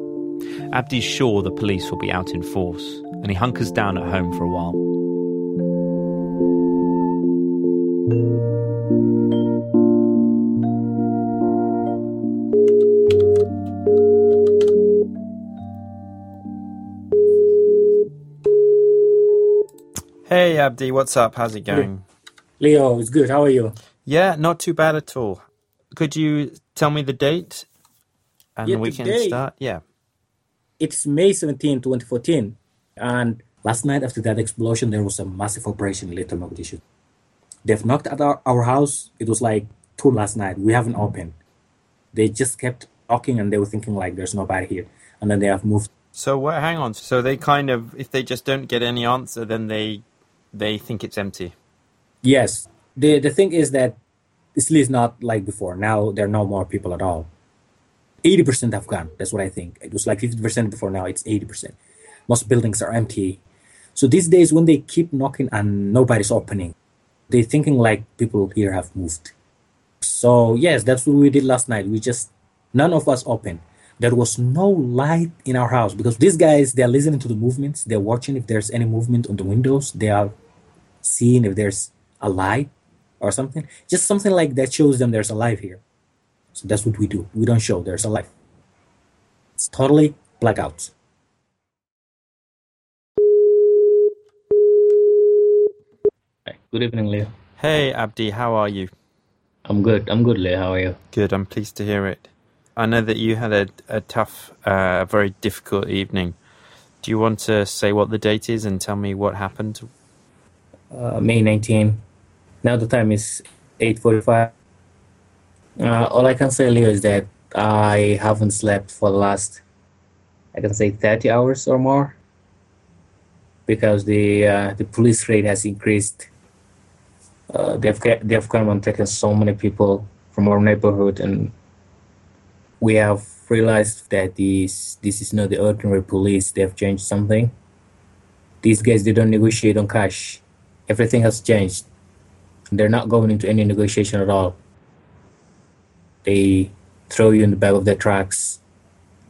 Speaker 9: Abdi's sure the police will be out in force, and he hunkers down at home for a while.
Speaker 14: Hey Abdi, what's up? How's it going?
Speaker 12: Leo, it's good. How are you?
Speaker 14: Yeah, not too bad at all. Could you tell me the date? And
Speaker 12: Yeah,
Speaker 14: we can start? Yeah.
Speaker 12: It's May 17, 2014. And last night, after that explosion, there was a massive operation in Little Mogadishu. They've knocked at our, our house. It was like 2 last night. We haven't opened. They just kept knocking and they were thinking like there's nobody here. And then they have moved.
Speaker 14: So what hang on. So they kind of if they just don't get any answer then they they think it's empty.
Speaker 12: Yes. The, the thing is that Isli is not like before. Now there are no more people at all. 80% have gone. That's what I think. It was like 50% before, now it's 80%. Most buildings are empty. So these days, when they keep knocking and nobody's opening, they're thinking like people here have moved. So, yes, that's what we did last night. We just, none of us opened. There was no light in our house because these guys, they're listening to the movements. They're watching if there's any movement on the windows. They are seeing if there's a light or something. Just something like that shows them there's a life here. So that's what we do. We don't show there's a life. It's totally blackout. Good evening, Leo.
Speaker 14: Hey Abdi, how are you?
Speaker 12: I'm good. I'm good, Leo. How are you?
Speaker 14: Good, I'm pleased to hear it. I know that you had a, a tough, uh, very difficult evening. Do you want to say what the date is and tell me what happened?
Speaker 12: Uh, May 19. Now the time is 8:45. Uh, all I can say, Leo, is that I haven't slept for the last, I can say, 30 hours or more, because the uh, the police rate has increased. Uh, they've they've come and taken so many people from our neighborhood, and we have realized that this this is not the ordinary police. They've changed something. These guys they don't negotiate on cash. Everything has changed. They're not going into any negotiation at all. They throw you in the back of their trucks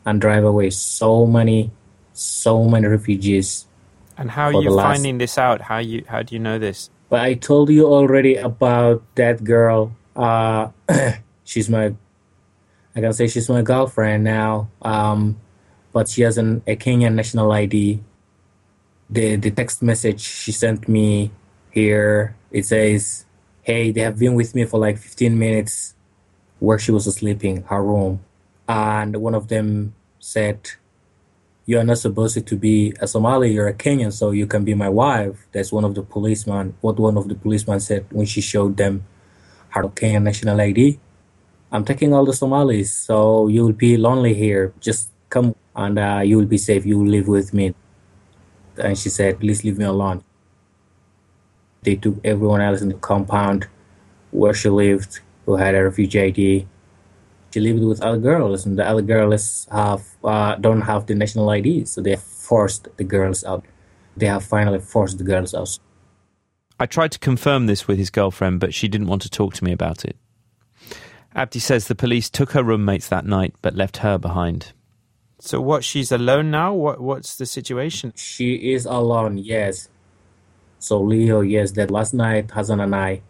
Speaker 12: and drive away so many, so many refugees.
Speaker 14: And how are you finding this out? How you how do you know this?
Speaker 12: But I told you already about that girl. Uh, she's my, I can say she's my girlfriend now. Um, but she has an, a Kenyan national ID. The the text message she sent me here it says, "Hey, they have been with me for like 15 minutes, where she was sleeping, her room, and one of them said." you are not supposed to be a Somali, you're a Kenyan, so you can be my wife. That's one of the policemen, what one of the policemen said when she showed them her Kenyan national ID. I'm taking all the Somalis, so you will be lonely here. Just come and uh, you will be safe. You will live with me. And she said, please leave me alone. They took everyone else in the compound where she lived who had a refugee ID. She lived with other girls, and the other girls have uh, don't have the national ID, so they forced the girls out. They have finally forced the girls out.
Speaker 9: I tried to confirm this with his girlfriend, but she didn't want to talk to me about it. Abdi says the police took her roommates that night, but left her behind. So what? She's alone now. What? What's the situation?
Speaker 12: She is alone. Yes. So Leo, yes, that last night Hassan and I,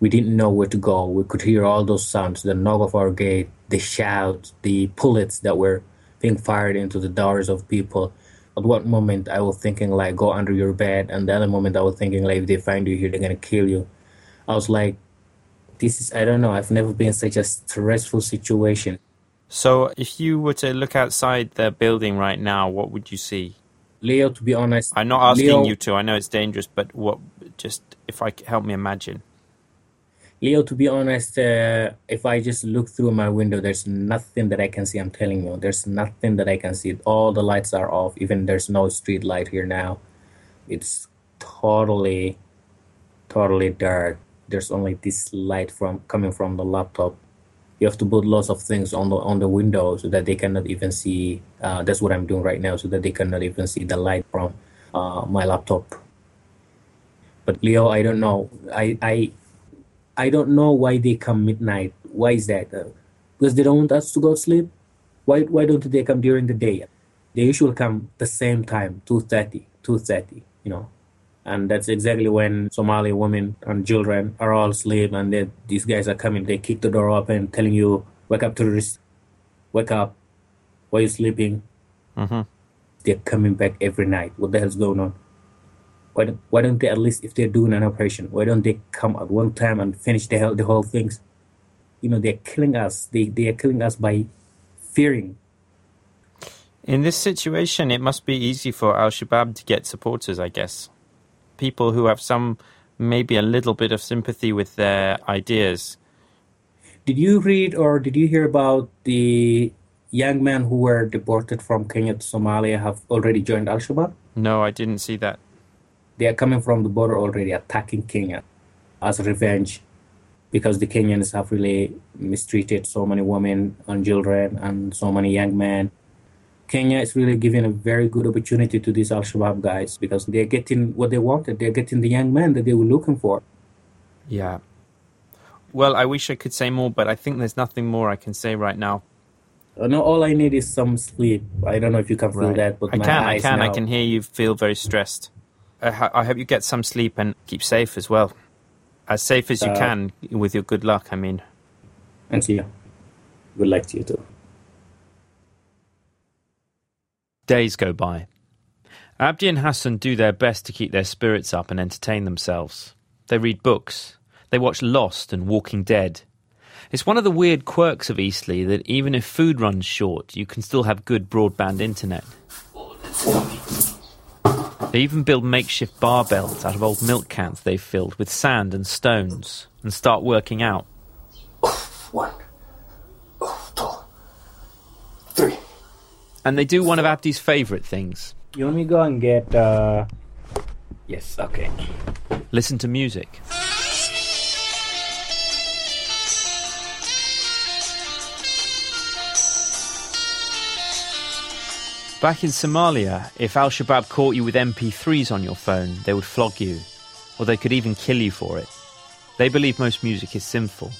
Speaker 12: we didn't know where to go. We could hear all those sounds: the knock of our gate, the shouts, the bullets that were being fired into the doors of people. At one moment, I was thinking like, go under your bed, and the other moment, I was thinking like, if they find you here, they're gonna kill you. I was like, this is I don't know. I've never been in such a stressful situation.
Speaker 9: So, if you were to look outside the building right now, what would you see?
Speaker 12: Leo, to be honest,
Speaker 9: I'm not asking
Speaker 12: Leo,
Speaker 9: you to. I know it's dangerous, but what? Just if I help me imagine.
Speaker 12: Leo, to be honest, uh, if I just look through my window, there's nothing that I can see. I'm telling you, there's nothing that I can see. All the lights are off. Even there's no street light here now. It's totally, totally dark. There's only this light from coming from the laptop. You have to put lots of things on the on the window so that they cannot even see. Uh, that's what I'm doing right now, so that they cannot even see the light from uh, my laptop. But Leo, I don't know. I I I don't know why they come midnight. Why is that? Uh, because they don't want us to go to sleep. Why why don't they come during the day? They usually come the same time, 2.30, 2.30, you know. And that's exactly when Somali women and children are all asleep and they, these guys are coming. They kick the door open, telling you, wake up tourists, wake up. Why are you sleeping?
Speaker 9: Mm-hmm.
Speaker 12: They're coming back every night. What the hell's going on? Why don't, why don't they at least if they're doing an operation why don't they come at one time and finish the whole, the whole things you know they're killing us they, they are killing us by fearing
Speaker 9: In this situation, it must be easy for Al Shabaab to get supporters, I guess. People who have some, maybe a little bit of sympathy with their ideas.
Speaker 12: did you read or did you hear about the young men who were deported from Kenya to Somalia have already joined Al-Shabaab
Speaker 9: No, I didn't see that.
Speaker 12: They are coming from the border already attacking Kenya as revenge because the Kenyans have really mistreated so many women and children and so many young men. Kenya is really giving a very good opportunity to these Al Shabaab guys because they're getting what they wanted. They're getting the young men that they were looking for.
Speaker 9: Yeah. Well, I wish I could say more, but I think there's nothing more I can say right now.
Speaker 12: No, all I need is some sleep. I don't know if you can feel
Speaker 9: Right.
Speaker 12: that, but
Speaker 9: I
Speaker 12: my
Speaker 9: can, I can, I can hear you feel very stressed. I, ho- I hope you get some sleep and keep safe as well. As safe as you
Speaker 12: Uh,
Speaker 9: can with your good luck, I mean.
Speaker 12: And see you. Good luck to you too.
Speaker 9: Days go by. Abdi and Hassan do their best to keep their spirits up and entertain themselves. They read books. They watch Lost and Walking Dead. It's one of the weird quirks of Eastleigh that even if food runs short, you can still have good broadband internet. They even build makeshift barbells out of old milk cans they've filled with sand and stones and start working out.
Speaker 12: One,
Speaker 9: And they do one of Abdi's favourite things
Speaker 12: You want me to go and get? uh Yes. Okay.
Speaker 9: listen to music. Back in Somalia, if Al Shabaab caught you with MP3s on your phone, they would flog you, or they could even kill you for it. They believe most music is sinful.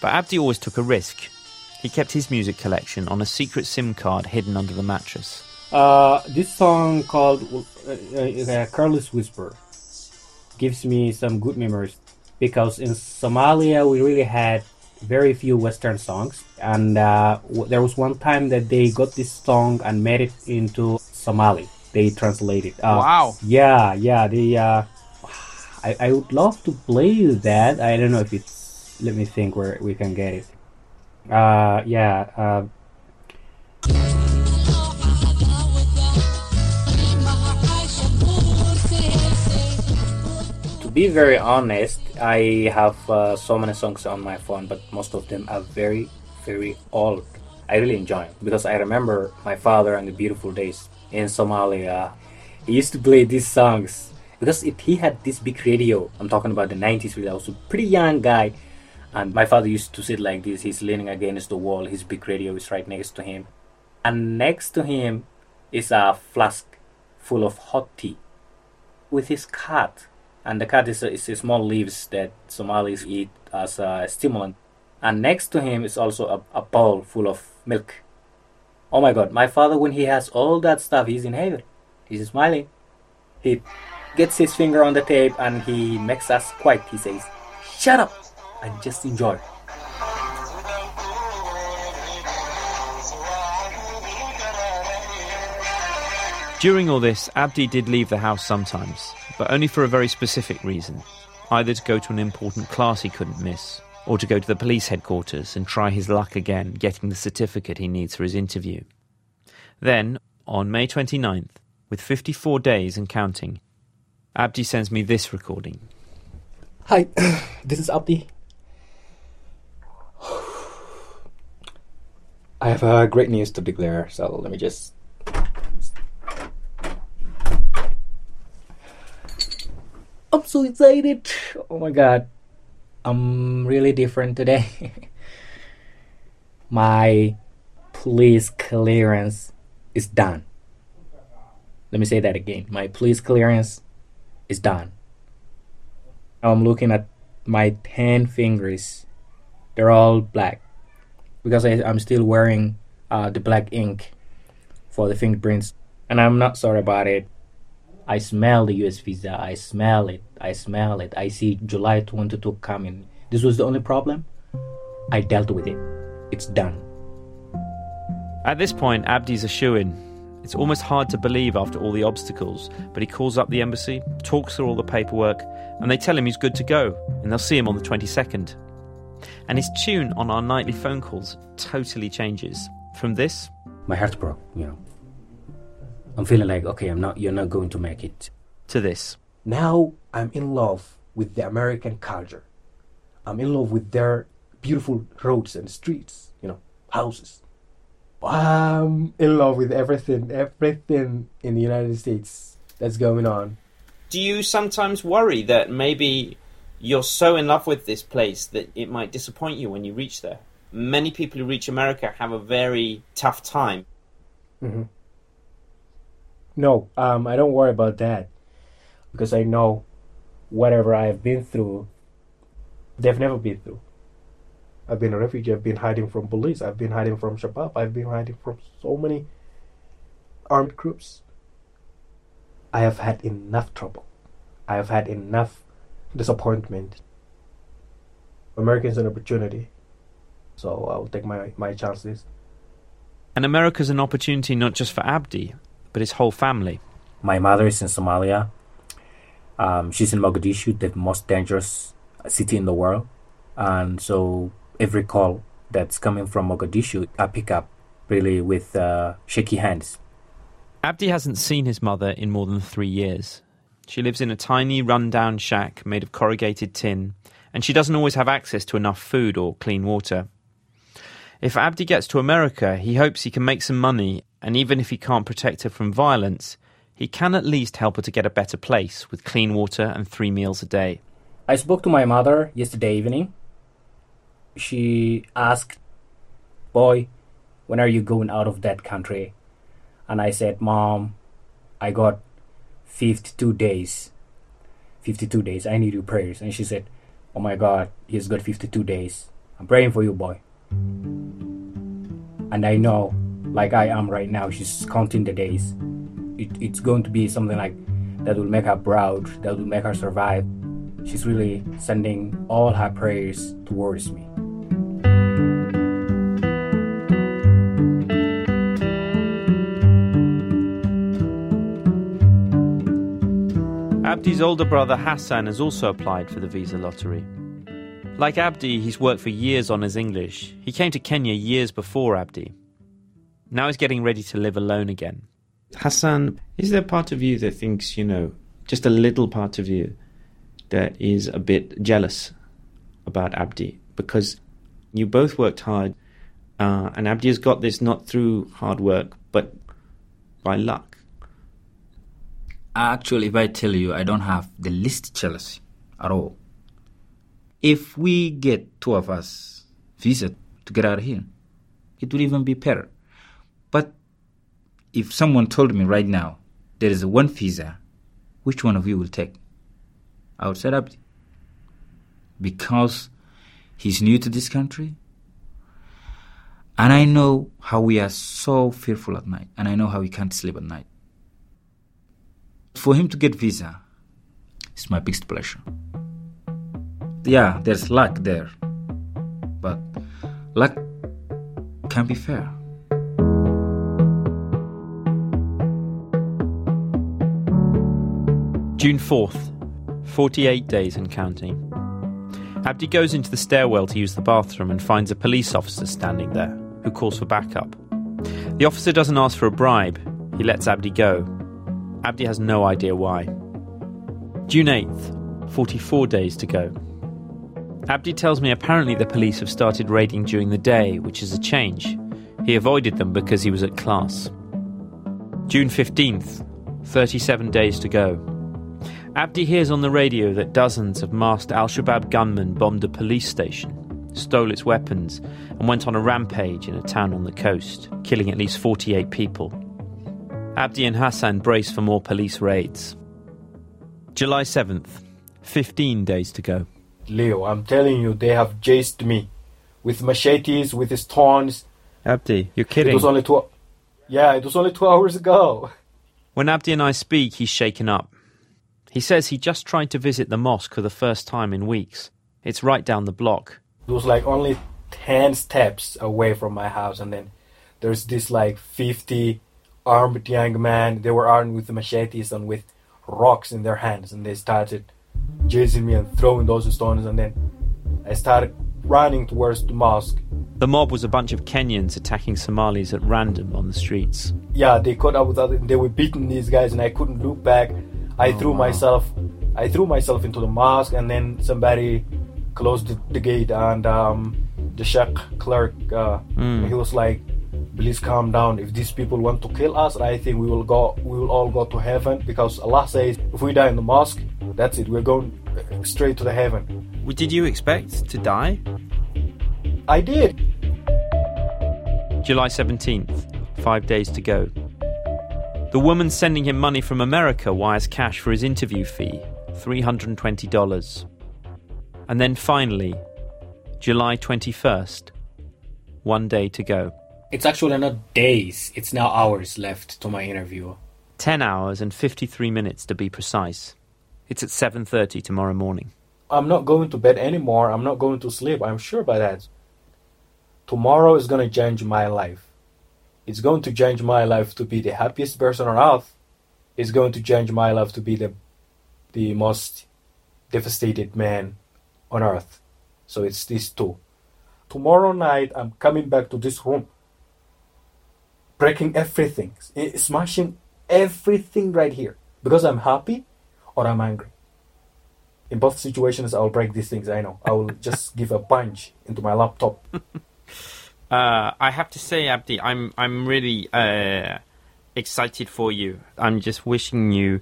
Speaker 9: But Abdi always took a risk. He kept his music collection on a secret SIM card hidden under the mattress.
Speaker 12: Uh, this song called uh, uh, "Careless Whisper" gives me some good memories because in Somalia we really had very few Western songs, and uh, w- there was one time that they got this song and made it into Somali. They translated. Uh,
Speaker 9: Wow.
Speaker 12: Yeah, yeah. They. Uh, I I would love to play that. I don't know if it's. Let me think where we can get it. Uh, yeah. Uh, be very honest, I have uh, so many songs on my phone, but most of them are very, very old. I really enjoy it because I remember my father and the beautiful days in Somalia. He used to play these songs because it, he had this big radio. I'm talking about the 90s. Really, I was a pretty young guy, And my father used to sit like this. He's leaning against the wall. His big radio is right next to him. And next to him is a flask full of hot tea with his khat. And the khat is, a, is a small leaves that Somalis eat as a stimulant. And next to him is also a, a bowl full of milk. Oh my god, my father, when he has all that stuff, he's in heaven. He's smiling. He gets his finger on the tape and he makes us quiet. He says, Shut up and just enjoy.
Speaker 9: During all this, Abdi did leave the house sometimes, but only for a very specific reason either to go to an important class he couldn't miss, or to go to the police headquarters and try his luck again getting the certificate he needs for his interview. Then, on May 29th, with 54 days and counting, Abdi sends me this recording.
Speaker 12: Hi, this is Abdi. I have uh, great news to declare, so let me just. I'm so excited! Oh my god, I'm really different today. my police clearance is done. Let me say that again. My police clearance is done. Now I'm looking at my 10 fingers. They're all black because I, am still wearing uh, the black ink for the fingerprints. And I'm not sorry about it. I smell the US visa. I smell it. I smell it. I see July 22 coming. This was the only problem. I dealt with it. It's done.
Speaker 9: At this point, Abdi's a shoe in. It's almost hard to believe after all the obstacles, but he calls up the embassy, talks through all the paperwork, and they tell him he's good to go, and they'll see him on the 22nd. And his tune on our nightly phone calls totally changes. From this,
Speaker 12: my heart broke, you know. I'm feeling like, okay, I'm not, you're not going to make it.
Speaker 9: To this.
Speaker 7: Now I'm in love with the American culture. I'm in love with their beautiful roads and streets, you know, houses. I'm in love with everything, everything in the United States that's going on.
Speaker 9: Do you sometimes worry that maybe you're so in love with this place that it might disappoint you when you reach there? Many people who reach America have a very tough time.
Speaker 12: Mm-hmm. No, um, I don't worry about that because I know whatever I've been through, they've never been through. I've been a refugee. I've been hiding from police. I've been hiding from Shabab. I've been hiding from so many armed groups. I have had enough trouble. I have had enough disappointment. America's an opportunity, so I'll take my, my chances.
Speaker 9: And America's an opportunity not just for Abdi, but his whole family.
Speaker 12: My mother is in Somalia. Um, she's in Mogadishu, the most dangerous city in the world. And so every call that's coming from Mogadishu, I pick up really with uh, shaky hands.
Speaker 9: Abdi hasn't seen his mother in more than three years. She lives in a tiny, run-down shack made of corrugated tin, and she doesn't always have access to enough food or clean water. If Abdi gets to America, he hopes he can make some money, and even if he can't protect her from violence, he can at least help her to get a better place with clean water and three meals a day.
Speaker 12: I spoke to my mother yesterday evening. She asked, Boy, when are you going out of that country? And I said, Mom, I got 52 days. 52 days. I need your prayers. And she said, Oh my God, he's got 52 days. I'm praying for you, boy. And I know, like I am right now, she's counting the days. It, it's going to be something like that will make her proud, that will make her survive. She's really sending all her prayers towards me.
Speaker 9: Abdi's older brother Hassan has also applied for the visa lottery. Like Abdi, he's worked for years on his English. He came to Kenya years before Abdi. Now he's getting ready to live alone again.
Speaker 15: Hassan, is there part of you that thinks, you know, just a little part of you that is a bit jealous about Abdi? Because you both worked hard, uh, and Abdi has got this not through hard work, but by luck.
Speaker 13: Actually, if I tell you, I don't have the least jealousy at all. if we get two of us visa to get out of here, it would even be better. If someone told me right now there is one visa, which one of you will take? I would say Abdi. Because he's new to this country. And I know how we are so fearful at night, and I know how we can't sleep at night. For him to get visa is my biggest pleasure. Yeah, there's luck there, but luck can't be fair.
Speaker 9: June 4th, 48 days and counting. Abdi goes into the stairwell to use the bathroom and finds a police officer standing there, who calls for backup. The officer doesn't ask for a bribe, he lets Abdi go. Abdi has no idea why. June 8th, 44 days to go. Abdi tells me apparently the police have started raiding during the day, which is a change. He avoided them because he was at class. June 15th, 37 days to go. Abdi hears on the radio that dozens of masked Al Shabaab gunmen bombed a police station, stole its weapons, and went on a rampage in a town on the coast, killing at least 48 people. Abdi and Hassan brace for more police raids. July 7th, 15 days to go.
Speaker 10: Leo, I'm telling you, they have chased me with machetes, with stones.
Speaker 9: Abdi, you're kidding.
Speaker 10: It was only two. Yeah, it was only two hours ago.
Speaker 9: When Abdi and I speak, he's shaken up. He says he just tried to visit the mosque for the first time in weeks. It's right down the block.
Speaker 10: It was like only 10 steps away from my house, and then there's this like 50 armed young men. They were armed with machetes and with rocks in their hands, and they started chasing me and throwing those stones, and then I started running towards the mosque.
Speaker 9: The mob was a bunch of Kenyans attacking Somalis at random on the streets.
Speaker 10: Yeah, they caught up with us. they were beating these guys, and I couldn't look back. I
Speaker 9: Oh,
Speaker 10: threw
Speaker 9: wow.
Speaker 10: myself, I threw myself into the mosque, and then somebody closed the, the gate, and um, the sheikh clerk, uh,
Speaker 9: Mm.
Speaker 10: he was like, "Please calm down. If these people want to kill us, I think we will go, we will all go to heaven because Allah says if we die in the mosque, that's it. We're going straight to the heaven."
Speaker 9: Did you expect to die?
Speaker 10: I did.
Speaker 9: July 17th, five days to go. The woman sending him money from America wires cash for his interview fee $320. And then finally, July 21st, one day to go.
Speaker 12: It's actually not days, it's now hours left to my interview.
Speaker 9: 10 hours and 53 minutes to be precise. It's at 7:30 tomorrow morning.
Speaker 10: I'm not going to bed anymore. I'm not going to sleep. I'm sure about that. Tomorrow is going to change my life. It's going to change my life to be the happiest person on earth. It's going to change my life to be the the most devastated man on earth. So it's these two. Tomorrow night I'm coming back to this room. Breaking everything, eh, smashing everything right here because I'm happy or I'm angry in both situations i'll break these things i know i will just give a punch into my laptop
Speaker 9: Uh, I have to say, Abdi, I'm I'm really uh, excited for you. I'm just wishing you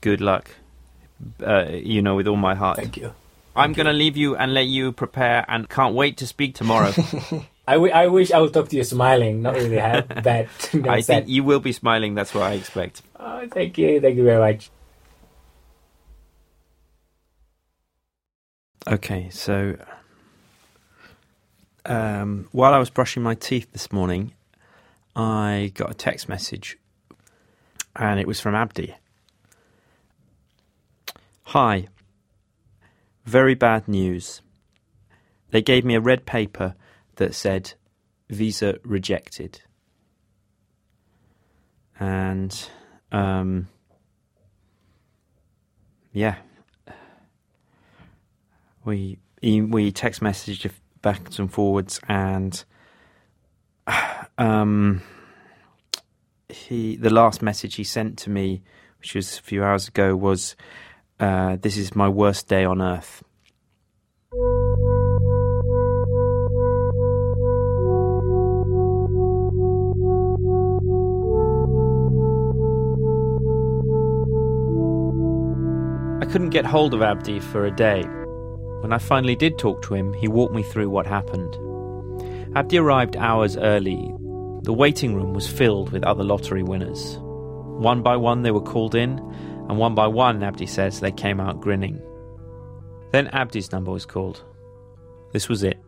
Speaker 9: good luck. Uh, you know, with all my heart.
Speaker 10: Thank you.
Speaker 9: I'm gonna leave you and let you prepare, and can't wait to speak tomorrow.
Speaker 12: I, w- I wish I would talk to you smiling, not really have that. that
Speaker 9: I
Speaker 12: sad.
Speaker 9: think you will be smiling. That's what I expect.
Speaker 12: Oh, thank you, thank you very much.
Speaker 9: Okay, so um, while I was brushing my teeth this morning, I got a text message, and it was from Abdi. Hi. Very bad news. They gave me a red paper that said visa rejected. And, um, yeah, we we text messaged backwards and forwards, and um, he the last message he sent to me, which was a few hours ago, was uh, "This is my worst day on earth." I couldn't get hold of Abdi for a day. When I finally did talk to him, he walked me through what happened. Abdi arrived hours early. The waiting room was filled with other lottery winners. One by one, they were called in, and one by one, Abdi says, they came out grinning. Then Abdi's number was called. This was it.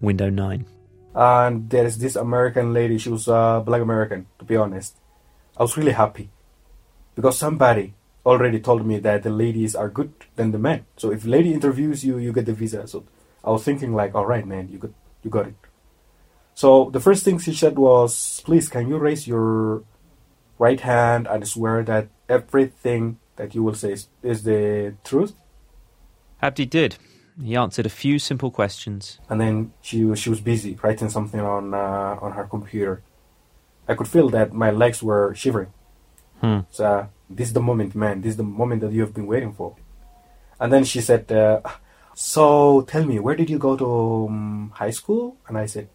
Speaker 9: Window 9.
Speaker 10: And there is this American lady, she was a black American, to be honest. I was really happy because somebody already told me that the ladies are good than the men. So if lady interviews you, you get the visa. So I was thinking like, all right, man, you got you got it. So the first thing she said was, please, can you raise your right hand and swear that everything that you will say is, is the truth?
Speaker 9: Abdi did. He answered a few simple questions.
Speaker 10: And then she was, she was busy writing something on uh, on her computer. I could feel that my legs were shivering.
Speaker 9: Hmm.
Speaker 10: So uh, this is the moment, man. This is the moment that you have been waiting for. And then she said, uh, "So tell me, where did you go to um, high school?" And I said,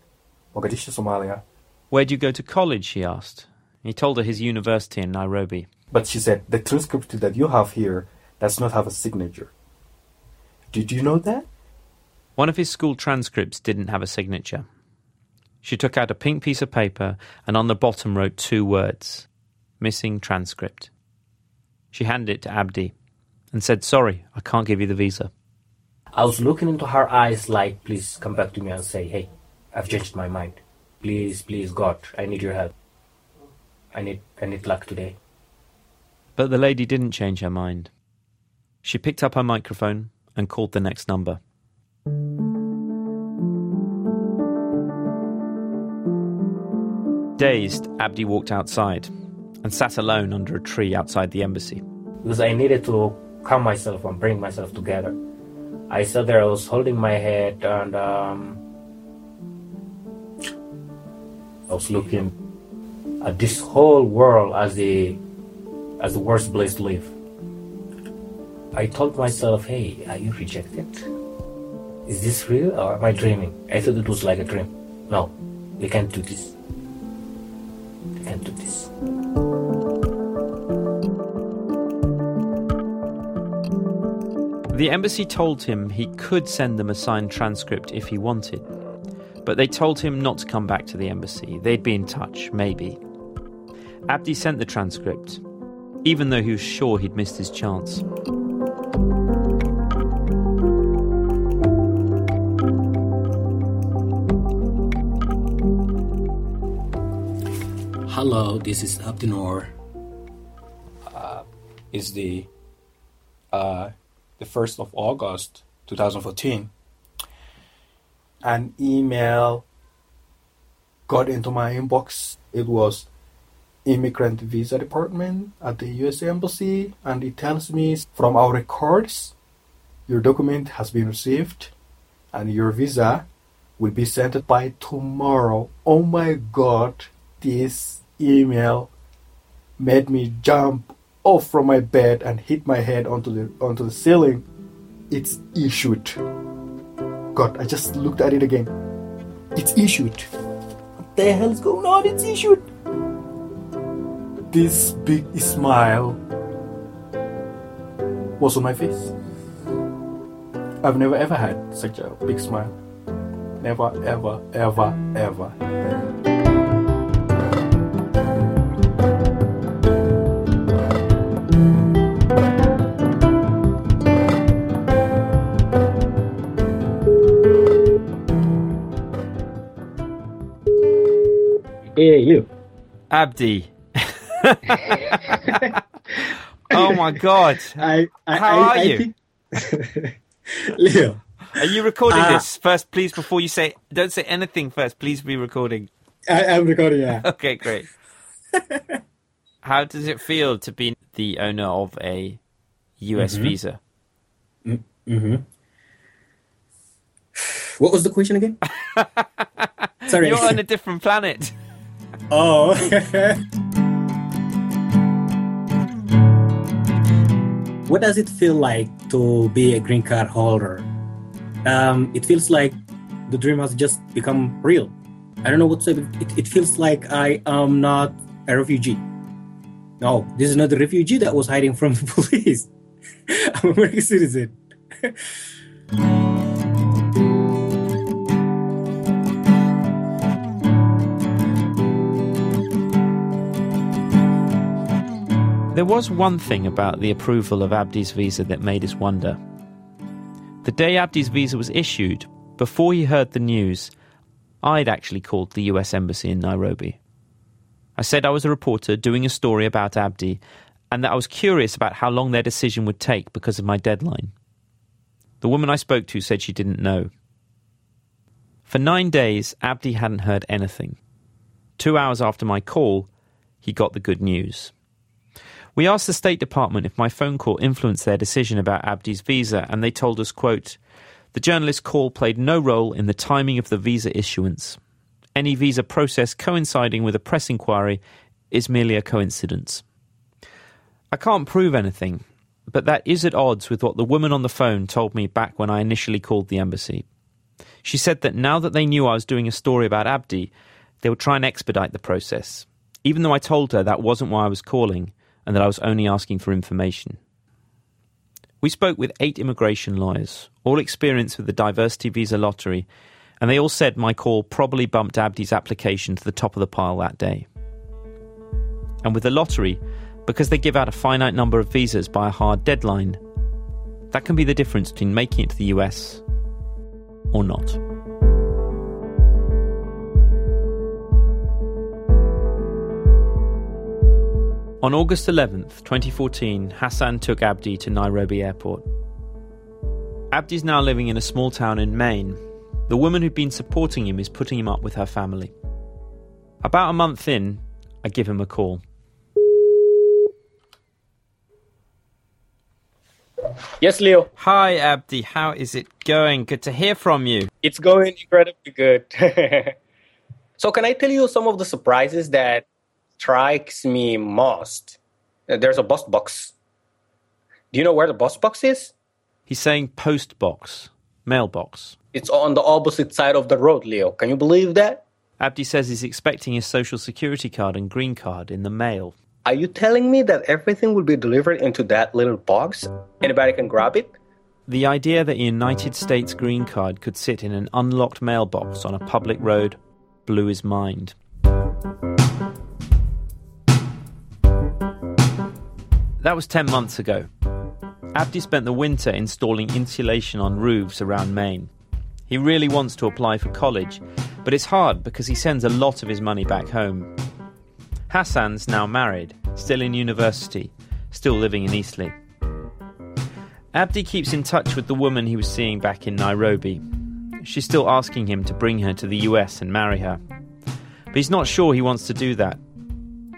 Speaker 10: "Mogadishu, Somalia."
Speaker 9: Where'd you go to college? She asked. He told her his university in Nairobi.
Speaker 10: But she said, "The transcript that you have here does not have a signature." Did you know that?
Speaker 9: One of his school transcripts didn't have a signature. She took out a pink piece of paper and on the bottom wrote two words missing transcript. She handed it to Abdi and said, Sorry, I can't give you the visa.
Speaker 12: I was looking into her eyes like, Please come back to me and say, Hey, I've changed my mind. Please, please, God, I need your help. I need, I need luck today.
Speaker 9: But the lady didn't change her mind. She picked up her microphone and called the next number. Dazed, Abdi walked outside and sat alone under a tree outside the embassy.
Speaker 12: Because I needed to calm myself and bring myself together. I sat there, I was holding my head, and um, I was looking at this whole world as the as the worst place to live. I told myself, hey, are you rejected? Is this real or am I dreaming? I thought it was like a dream. No, we can't do this. We can't do this.
Speaker 9: The embassy told him he could send them a signed transcript if he wanted. But they told him not to come back to the embassy. They'd be in touch, maybe. Abdi sent the transcript, even though he was sure he'd missed his chance.
Speaker 7: Hello, this is Abdinor. Uh, it's the uh, the first of August, 2014.
Speaker 10: An email got into my inbox. It was immigrant visa department at the USA embassy, and it tells me from our records, your document has been received, and your visa will be sent by tomorrow. Oh my God! This email made me jump off from my bed and hit my head onto the onto the ceiling. It's issued. God, I just looked at it again. It's issued. What the hell's going on? It's issued. This big smile was on my face. I've never ever had such a big smile. Never, ever, ever, ever.
Speaker 12: Hey, you.
Speaker 9: Abdi. oh my God.
Speaker 16: I, I,
Speaker 9: How
Speaker 16: I,
Speaker 9: are you?
Speaker 16: think- Leo.
Speaker 9: Are you recording
Speaker 16: Uh,
Speaker 9: this first, please? Before you say, don't say anything first. Please be recording.
Speaker 16: I, I'm recording, yeah.
Speaker 9: Okay, great. How does it feel to be the owner of a US
Speaker 16: Mhm.
Speaker 9: visa?
Speaker 16: Mm-hmm. What was the question again? Sorry.
Speaker 9: You're on a different planet.
Speaker 16: Oh. what does it feel like to be a green card holder? Um, it feels like the dream has just become real. I don't know what to say. It, it feels like I am not a refugee. No, this is not the refugee that was hiding from the police. I'm a American citizen.
Speaker 9: There was one thing about the approval of Abdi's visa that made us wonder. The day Abdi's visa was issued, before he heard the news, I'd actually called the US Embassy in Nairobi. I said I was a reporter doing a story about Abdi and that I was curious about how long their decision would take because of my deadline. The woman I spoke to said she didn't know. For nine days, Abdi hadn't heard anything. Two hours after my call, he got the good news. We asked the State Department if my phone call influenced their decision about Abdi's visa, and they told us, quote, the journalist's call played no role in the timing of the visa issuance. Any visa process coinciding with a press inquiry is merely a coincidence. I can't prove anything, but that is at odds with what the woman on the phone told me back when I initially called the embassy. She said that now that they knew I was doing a story about Abdi, they would try and expedite the process, even though I told her that wasn't why I was calling and that I was only asking for information. We spoke with eight immigration lawyers, all experienced with the diversity visa lottery, and they all said my call probably bumped Abdi's application to the top of the pile that day. And with the lottery, because they give out a finite number of visas by a hard deadline, that can be the difference between making it to the US or not. On August 11th, 2014, Hassan took Abdi to Nairobi Airport. Abdi's now living in a small town in Maine. The woman who'd been supporting him is putting him up with her family. About a month in, I give him a call.
Speaker 17: Yes, Leo.
Speaker 9: Hi, Abdi. How is it going? Good to hear from you.
Speaker 17: It's going incredibly good. so, can I tell you some of the surprises that strikes me most? Uh, There's a bus box. Do you know where the bus box is?
Speaker 9: He's saying post box, mailbox.
Speaker 17: It's on the opposite side of the road, Leo. Can you believe that?
Speaker 9: Abdi says he's expecting his social security card and green card in the mail.
Speaker 17: Are you telling me that everything will be delivered into that little box? Anybody can grab it?
Speaker 9: The idea that a United States green card could sit in an unlocked mailbox on a public road blew his mind. That was 10 months ago. Abdi spent the winter installing insulation on roofs around Maine. He really wants to apply for college, but it's hard because he sends a lot of his money back home. Hassan's now married, still in university, still living in Eastleigh. Abdi keeps in touch with the woman he was seeing back in Nairobi. She's still asking him to bring her to the US and marry her. But he's not sure he wants to do that.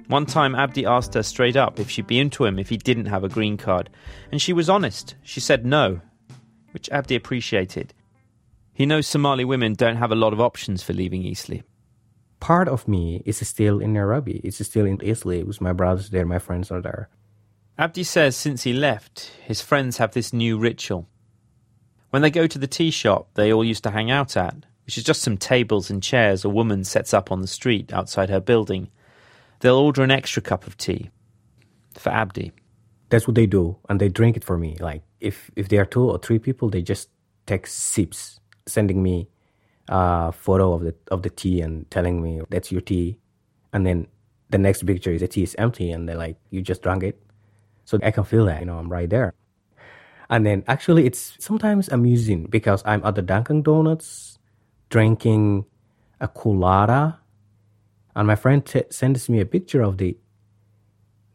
Speaker 9: One time, Abdi asked her straight up if she'd be into him if he didn't have a green card, and she was honest. She said no, which Abdi appreciated. He knows Somali women don't have a lot of options for leaving Eastleigh.
Speaker 12: Part of me is still in Nairobi. It's still in Islay with my brothers there, my friends are there.
Speaker 9: Abdi says since he left, his friends have this new ritual. When they go to the tea shop they all used to hang out at, which is just some tables and chairs a woman sets up on the street outside her building, they'll order an extra cup of tea for Abdi.
Speaker 12: That's what they do, and they drink it for me. Like if if there are two or three people, they just take sips, sending me a photo of the of the tea and telling me that's your tea, and then the next picture is the tea is empty, and they're like, you just drank it, so I can feel that you know I'm right there. And then actually, it's sometimes amusing because I'm at the Dunkin' Donuts drinking a Coolatta, and my friend t- sends me a picture of the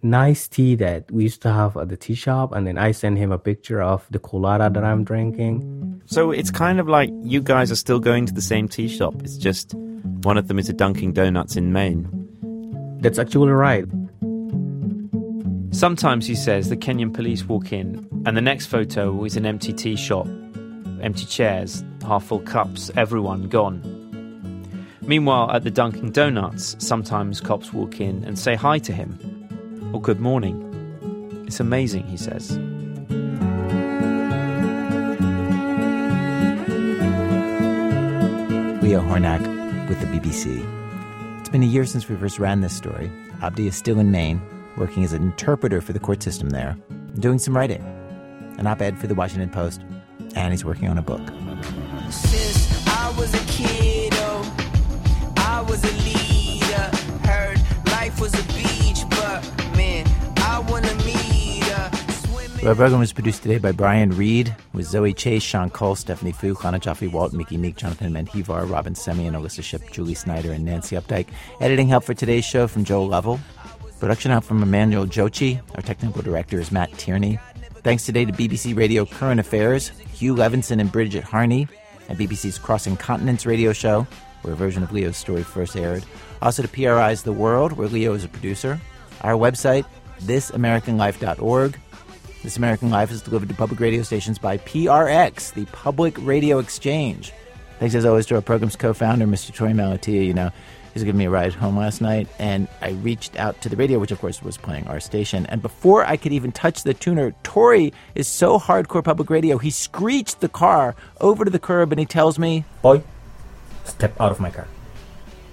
Speaker 12: nice tea that we used to have at the tea shop, and then I send him a picture of the Coolatta that I'm drinking.
Speaker 9: So it's kind of like you guys are still going to the same tea shop. It's just one of them is a Dunkin' Donuts in Maine.
Speaker 12: That's actually right.
Speaker 9: Sometimes, he says, the Kenyan police walk in, and the next photo is an empty tea shop, empty chairs, half full cups, everyone gone. Meanwhile, at the Dunkin' Donuts, sometimes cops walk in and say hi to him, or good morning. It's amazing, he says.
Speaker 1: Leo Hornak with the BBC. It's been a year since we first ran this story. Abdi is still in Maine, working as an interpreter for the court system there, doing some writing. An op ed for the Washington Post. and he's working on a book. Our program was produced today by Brian Reed, with Zoe Chase, Sean Cole, Stephanie Foo, Hannah Jaffe Walt, Miki Meek, Jonathan Menjivar, Robyn Semien, and Alissa Shipp, Julie Snyder, and Nancy Updike. Editing help for today's show from Joel Lovell. Production help from Emmanuel Dzotsi. Our technical director is Matt Tierney. Thanks today to BBC Radio Current Affairs, Hugh Levinson and Bridget Harney, and BBC's Crossing Continents radio show, where a version of Leo's story first aired. Also to PRI's The World, where Leo is a producer. Our website, thisamericanlife.org. This American Life is delivered to public radio stations by PRX, the Public Radio Exchange. Thanks as always to our program's co-founder, Mr. Torey Malatia. You know, he's giving me a ride home last night, and I reached out to the radio, which of course was playing our station. And before I could even touch the tuner, Torey is so hardcore public radio, he screeched the car over to the curb, and he tells me,
Speaker 12: Boy, step out of my car.